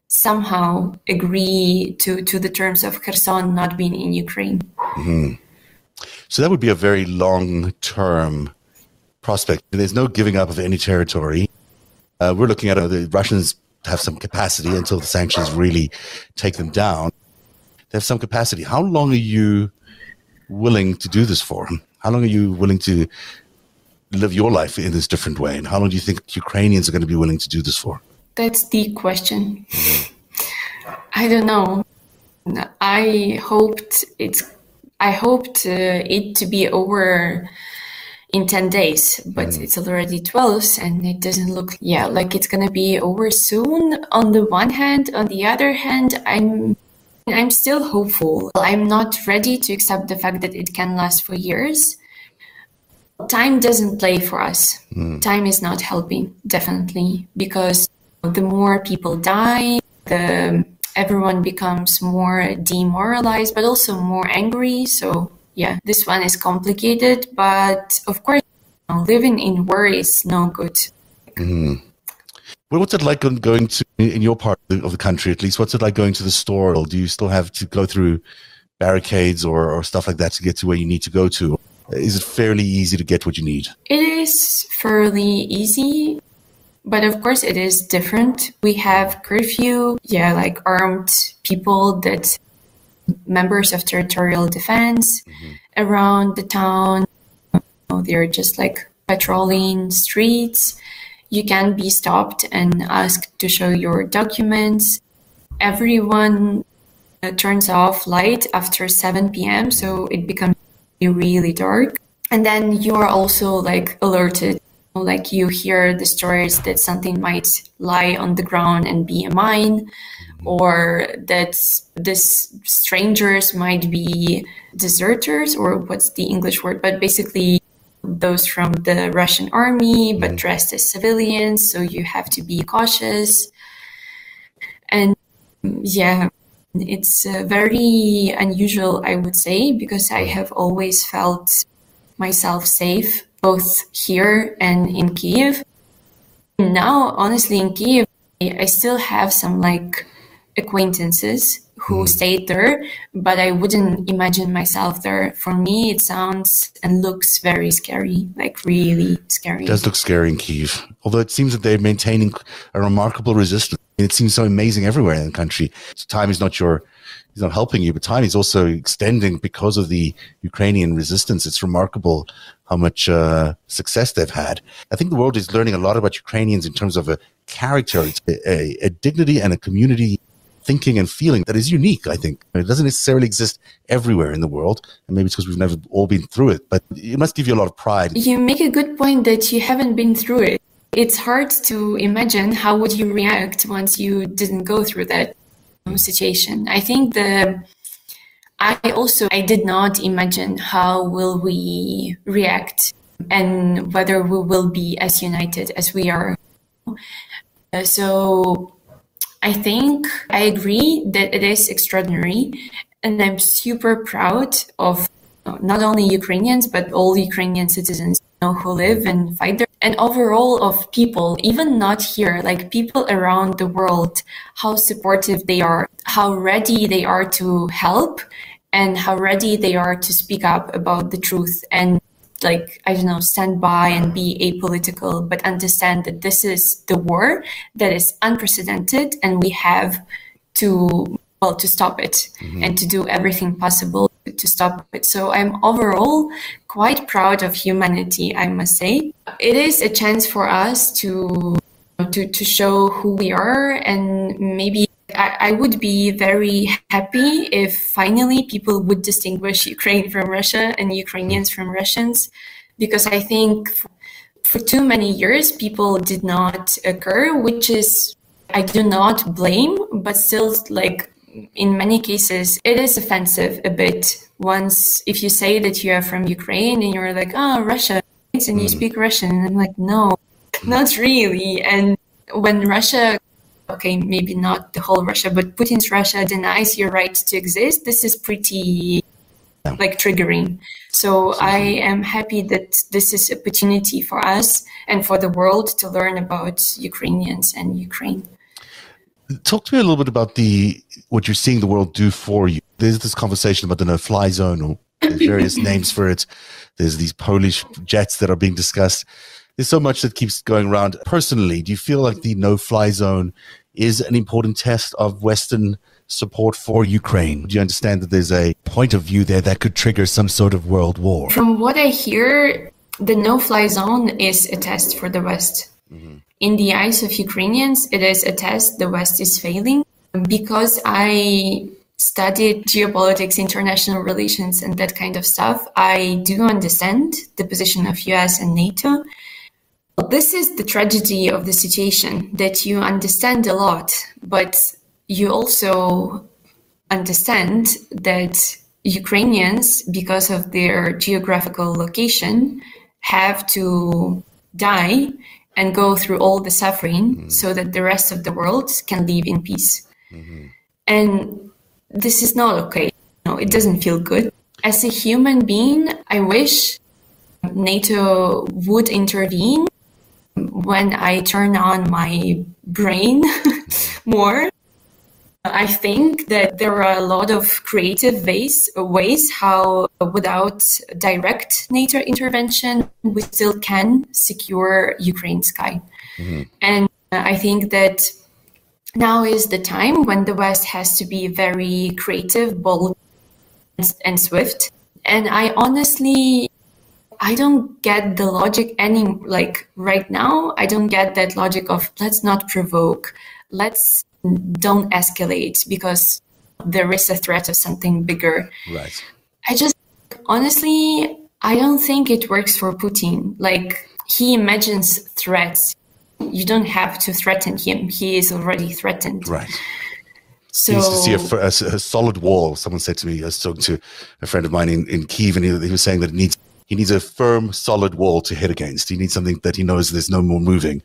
somehow agree to, to the terms of Kherson not being in Ukraine. Mm-hmm. So that would be a very long term prospect. There's no giving up of any territory. Uh, we're looking at uh, the Russians have some capacity until the sanctions really take them down. They have some capacity. How long are you willing to do this for? How long are you willing to live your life in this different way? And how long do you think Ukrainians are going to be willing to do this for? That's the question. I don't know. I hoped it's. I hoped uh, it to be over in 10 days, but mm. it's already 12 and it doesn't look, yeah, like it's going to be over soon on the one hand. On the other hand, I'm, I'm still hopeful. I'm not ready to accept the fact that it can last for years. Time doesn't play for us. Mm. Time is not helping, definitely, because the more people die, the everyone becomes more demoralized, but also more angry. So yeah, this one is complicated, but of course, you know, living in worry is no good. Mm-hmm. Well, what's it like going to in your part of the country, at least? What's it like going to the store? Or do you still have to go through barricades or, or stuff like that to get to where you need to go to? Is it fairly easy to get what you need? It is fairly easy, but of course, it is different. We have curfew, yeah, like armed people that members of territorial defense mm-hmm. around the town. They're just like patrolling streets. You can be stopped and asked to show your documents. Everyone uh, turns off light after 7 p.m., so it becomes really dark. And then you are also like alerted like you hear the stories that something might lie on the ground and be a mine or that this strangers might be deserters or what's the english word? But basically those from the russian army but mm-hmm. dressed as civilians so you have to be cautious. And yeah it's uh, very unusual i would say because i have always felt myself safe both here and in kiev now honestly in kiev i still have some like acquaintances who mm. stayed there, but I wouldn't imagine myself there. For me, it sounds and looks very scary, like really scary. It does look scary in Kiev, although it seems that they're maintaining a remarkable resistance. It seems so amazing everywhere in the country. Time is not your, is not helping you, but time is also extending because of the Ukrainian resistance. It's remarkable how much uh, success they've had. I think the world is learning a lot about Ukrainians in terms of a character, a, a dignity, and a community thinking and feeling that is unique, I think. It doesn't necessarily exist everywhere in the world. And maybe it's because we've never all been through it, but it must give you a lot of pride. You make a good point that you haven't been through it. It's hard to imagine how would you react once you didn't go through that situation. I think the I also I did not imagine how will we react and whether we will be as united as we are. Uh, so I think I agree that it is extraordinary. And I'm super proud of not only Ukrainians, but all Ukrainian citizens who live and fight there. and overall of people, even not here, like people around the world, how supportive they are, how ready they are to help and how ready they are to speak up about the truth and like i don't know stand by and be apolitical but understand that this is the war that is unprecedented and we have to well to stop it mm-hmm. and to do everything possible to stop it so i'm overall quite proud of humanity i must say it is a chance for us to to, to show who we are and maybe I, I, would be very happy if finally people would distinguish Ukraine from Russia and Ukrainians from Russians, because I think for, for too many years people did not occur, which is I do not blame, but still like in many cases it is offensive a bit once if you say that you are from Ukraine and you're like, oh Russia and you mm. speak Russian. And I'm like, no, not really. And when Russia okay, maybe not the whole Russia, but Putin's Russia denies your right to exist, this is pretty like triggering. So I am happy that this is opportunity for us and for the world to learn about Ukrainians and Ukraine. Talk to me a little bit about the what you're seeing the world do for you. There's this conversation about the no-fly zone, or various *laughs* names for it. There's these Polish jets that are being discussed. There's so much that keeps going around. Personally, do you feel like the no-fly zone is an important test of Western support for Ukraine. Do you understand that there's a point of view there that could trigger some sort of world war? From what I hear, the no fly zone is a test for the West. Mm-hmm. In the eyes of Ukrainians, it is a test the West is failing. Because I studied geopolitics, international relations, and that kind of stuff, I do understand the position of US and NATO. This is the tragedy of the situation that you understand a lot, but you also understand that Ukrainians, because of their geographical location, have to die and go through all the suffering mm-hmm. so that the rest of the world can live in peace. Mm-hmm. And this is not okay. No, it doesn't feel good. As a human being, I wish NATO would intervene when I turn on my brain *laughs* more, I think that there are a lot of creative ways ways how without direct NATO intervention we still can secure Ukraine's sky. Mm-hmm. And I think that now is the time when the West has to be very creative, bold, and swift. And I honestly I don't get the logic any like right now. I don't get that logic of let's not provoke, let's don't escalate because there is a threat of something bigger. Right. I just honestly, I don't think it works for Putin. Like he imagines threats. You don't have to threaten him. He is already threatened. Right. So, he used to see a, a, a, solid wall. Someone said to me, I was talking to a friend of mine in, in Kiev, and he, he was saying that it needs he needs a firm, solid wall to hit against. He needs something that he knows there's no more moving.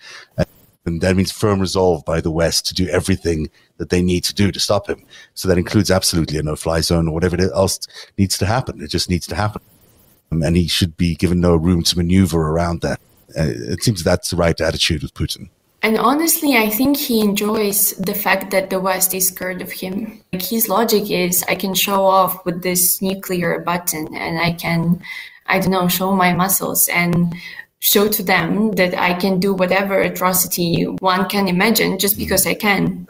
And that means firm resolve by the West to do everything that they need to do to stop him. So that includes absolutely a no fly zone or whatever else needs to happen. It just needs to happen. And he should be given no room to maneuver around that. Uh, it seems that's the right attitude with Putin. And honestly, I think he enjoys the fact that the West is scared of him. Like his logic is I can show off with this nuclear button and I can I don't know, show my muscles and show to them that I can do whatever atrocity one can imagine just mm-hmm. because I can.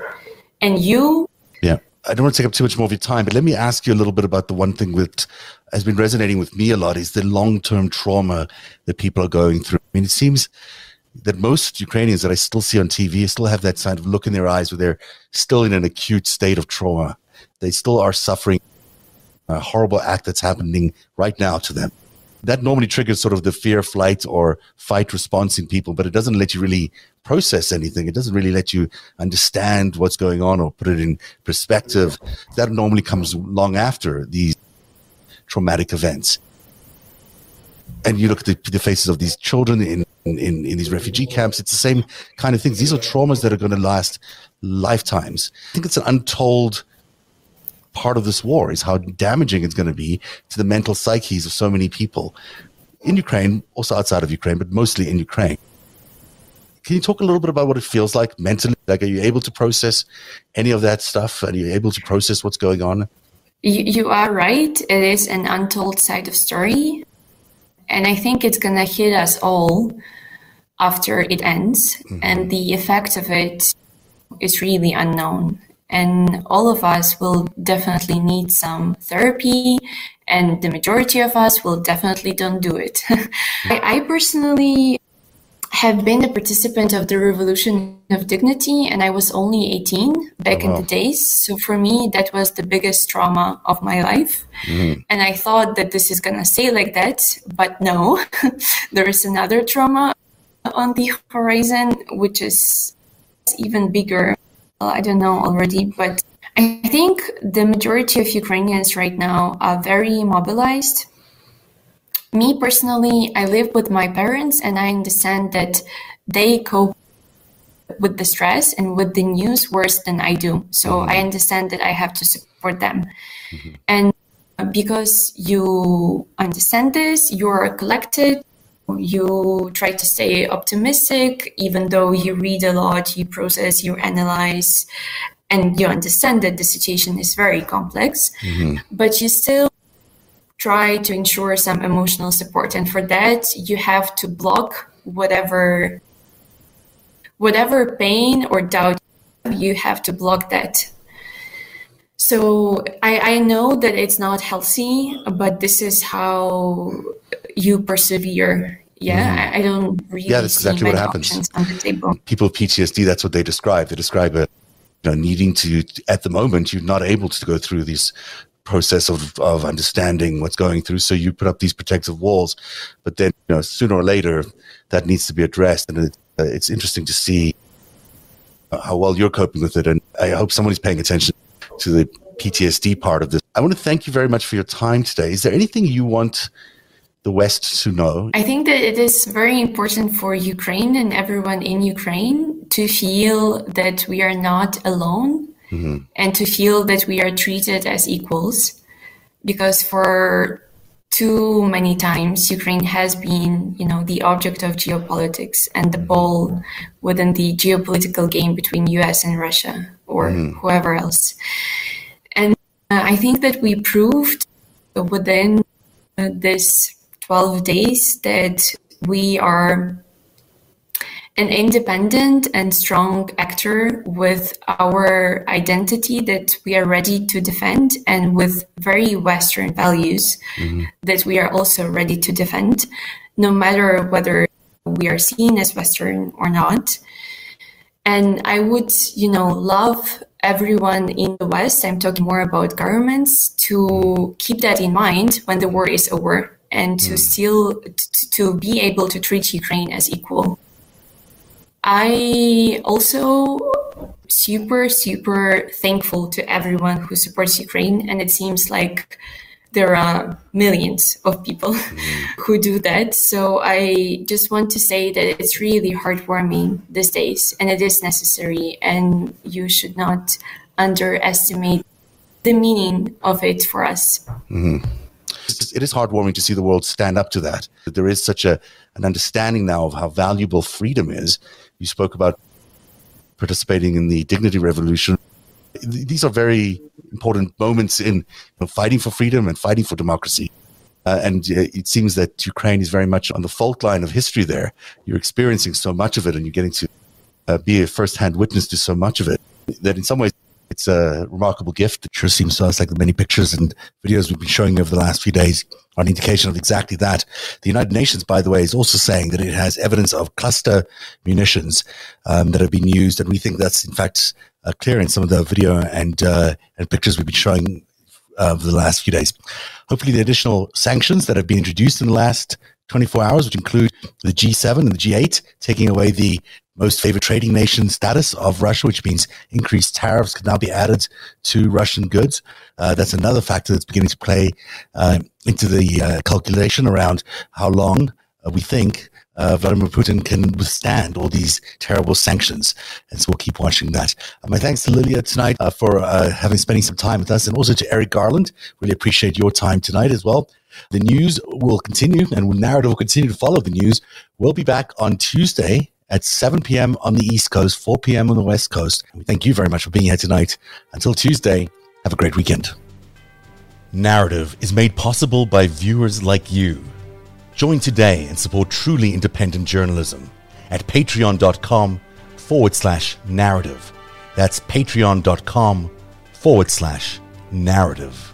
And you. Yeah. I don't want to take up too much more of your time, but let me ask you a little bit about the one thing that has been resonating with me a lot is the long term trauma that people are going through. I mean, it seems that most Ukrainians that I still see on TV still have that kind of look in their eyes where they're still in an acute state of trauma. They still are suffering a horrible act that's happening right now to them that normally triggers sort of the fear, flight, or fight response in people, but it doesn't let you really process anything. It doesn't really let you understand what's going on or put it in perspective. That normally comes long after these traumatic events. And you look at the, the faces of these children in, in, in these refugee camps, it's the same kind of things. These are traumas that are going to last lifetimes. I think it's an untold part of this war is how damaging it's going to be to the mental psyches of so many people in Ukraine, also outside of Ukraine, but mostly in Ukraine. Can you talk a little bit about what it feels like mentally? Like, are you able to process any of that stuff? Are you able to process what's going on? You, you are right. It is an untold side of story. And I think it's going to hit us all after it ends. Mm-hmm. And the effect of it is really unknown. And all of us will definitely need some therapy, and the majority of us will definitely don't do it. *laughs* I, personally have been a participant of the Revolution of Dignity, and I was only 18 back oh, wow. in the days. So for me, that was the biggest trauma of my life. Mm. And I thought that this is going to stay like that, but no, *laughs* there is another trauma on the horizon, which is even bigger. I don't know already, but I think the majority of Ukrainians right now are very mobilized me personally, I live with my parents and I understand that they cope with the stress and with the news worse than I do. So mm-hmm. I understand that I have to support them. Mm-hmm. And because you understand this, you're collected, you try to stay optimistic, even though you read a lot, you process, you analyze, and you understand that the situation is very complex, mm-hmm. but you still try to ensure some emotional support and for that you have to block whatever whatever pain or doubt you have to block that so I, I know that it's not healthy but this is how you persevere yeah mm. I, I, don't really yeah that's exactly what happens people with ptsd that's what they describe they describe a you know, needing to at the moment you're not able to go through these process of, of understanding what's going through. So you put up these protective walls, but then you know sooner or later that needs to be addressed, and it, uh, it's interesting to see how well you're coping with it. And I hope somebody's paying attention to the PTSD part of this. I want to thank you very much for your time today. Is there anything you want? The West to know? I think that it is very important for Ukraine and everyone in Ukraine to feel that we are not alone mm-hmm. and to feel that we are treated as equals. Because for too many times, Ukraine has been, you know, the object of geopolitics and the ball within the geopolitical game between U.S. and Russia or mm-hmm. whoever else. And uh, I think that we proved within uh, this 12 days that we are an independent and strong actor with our identity that we are ready to defend and with very Western values mm-hmm. that we are also ready to defend, no matter whether we are seen as Western or not. And I would, you know, love everyone in the West, I'm talking more about governments, to keep that in mind when the war is over and to mm. still to, to be able to treat Ukraine as equal. I also super super thankful to everyone who supports Ukraine, and it seems like there are millions of people *laughs* who do that. So I just want to say that it's really heartwarming these days, and it is necessary, and you should not underestimate the meaning of it for us. Mm-hmm. It is heartwarming to see the world stand up to that. There is such a an understanding now of how valuable freedom is you spoke about participating in the dignity revolution. These are very important moments in you know, fighting for freedom and fighting for democracy. Uh, and uh, it seems that Ukraine is very much on the fault line of history there. You're experiencing so much of it and you're getting to uh, be a first hand witness to so much of it that in some ways it's a remarkable gift. It sure seems to us like the many pictures and videos we've been showing over the last few days are an indication of exactly that. The United Nations, by the way, is also saying that it has evidence of cluster munitions um, that have been used, and we think that's in fact uh, clear in some of the video and uh, and pictures we've been showing uh, over the last few days. Hopefully, the additional sanctions that have been introduced in the last 24 hours, which include the G7 and the G8, taking away the most favored trading nation status of Russia, which means increased tariffs could now be added to Russian goods. Uh, that's another factor that's beginning to play uh, into the uh, calculation around how long uh, we think uh, Vladimir Putin can withstand all these terrible sanctions. And so we'll keep watching that. Uh, my thanks to Lilia tonight for having spending some time with us, and also to Eric Garland. Really appreciate your time tonight as well. The news will continue, and narrative will continue to follow the news. We'll be back on Tuesday at 7 p.m. on the East Coast, 4 p.m. on the West Coast. We thank you very much for being here tonight. Until Tuesday, have a great weekend. Narrative is made possible by viewers like you. Join today and support truly independent journalism at patreon.com forward slash narrative. That's patreon.com forward slash narrative.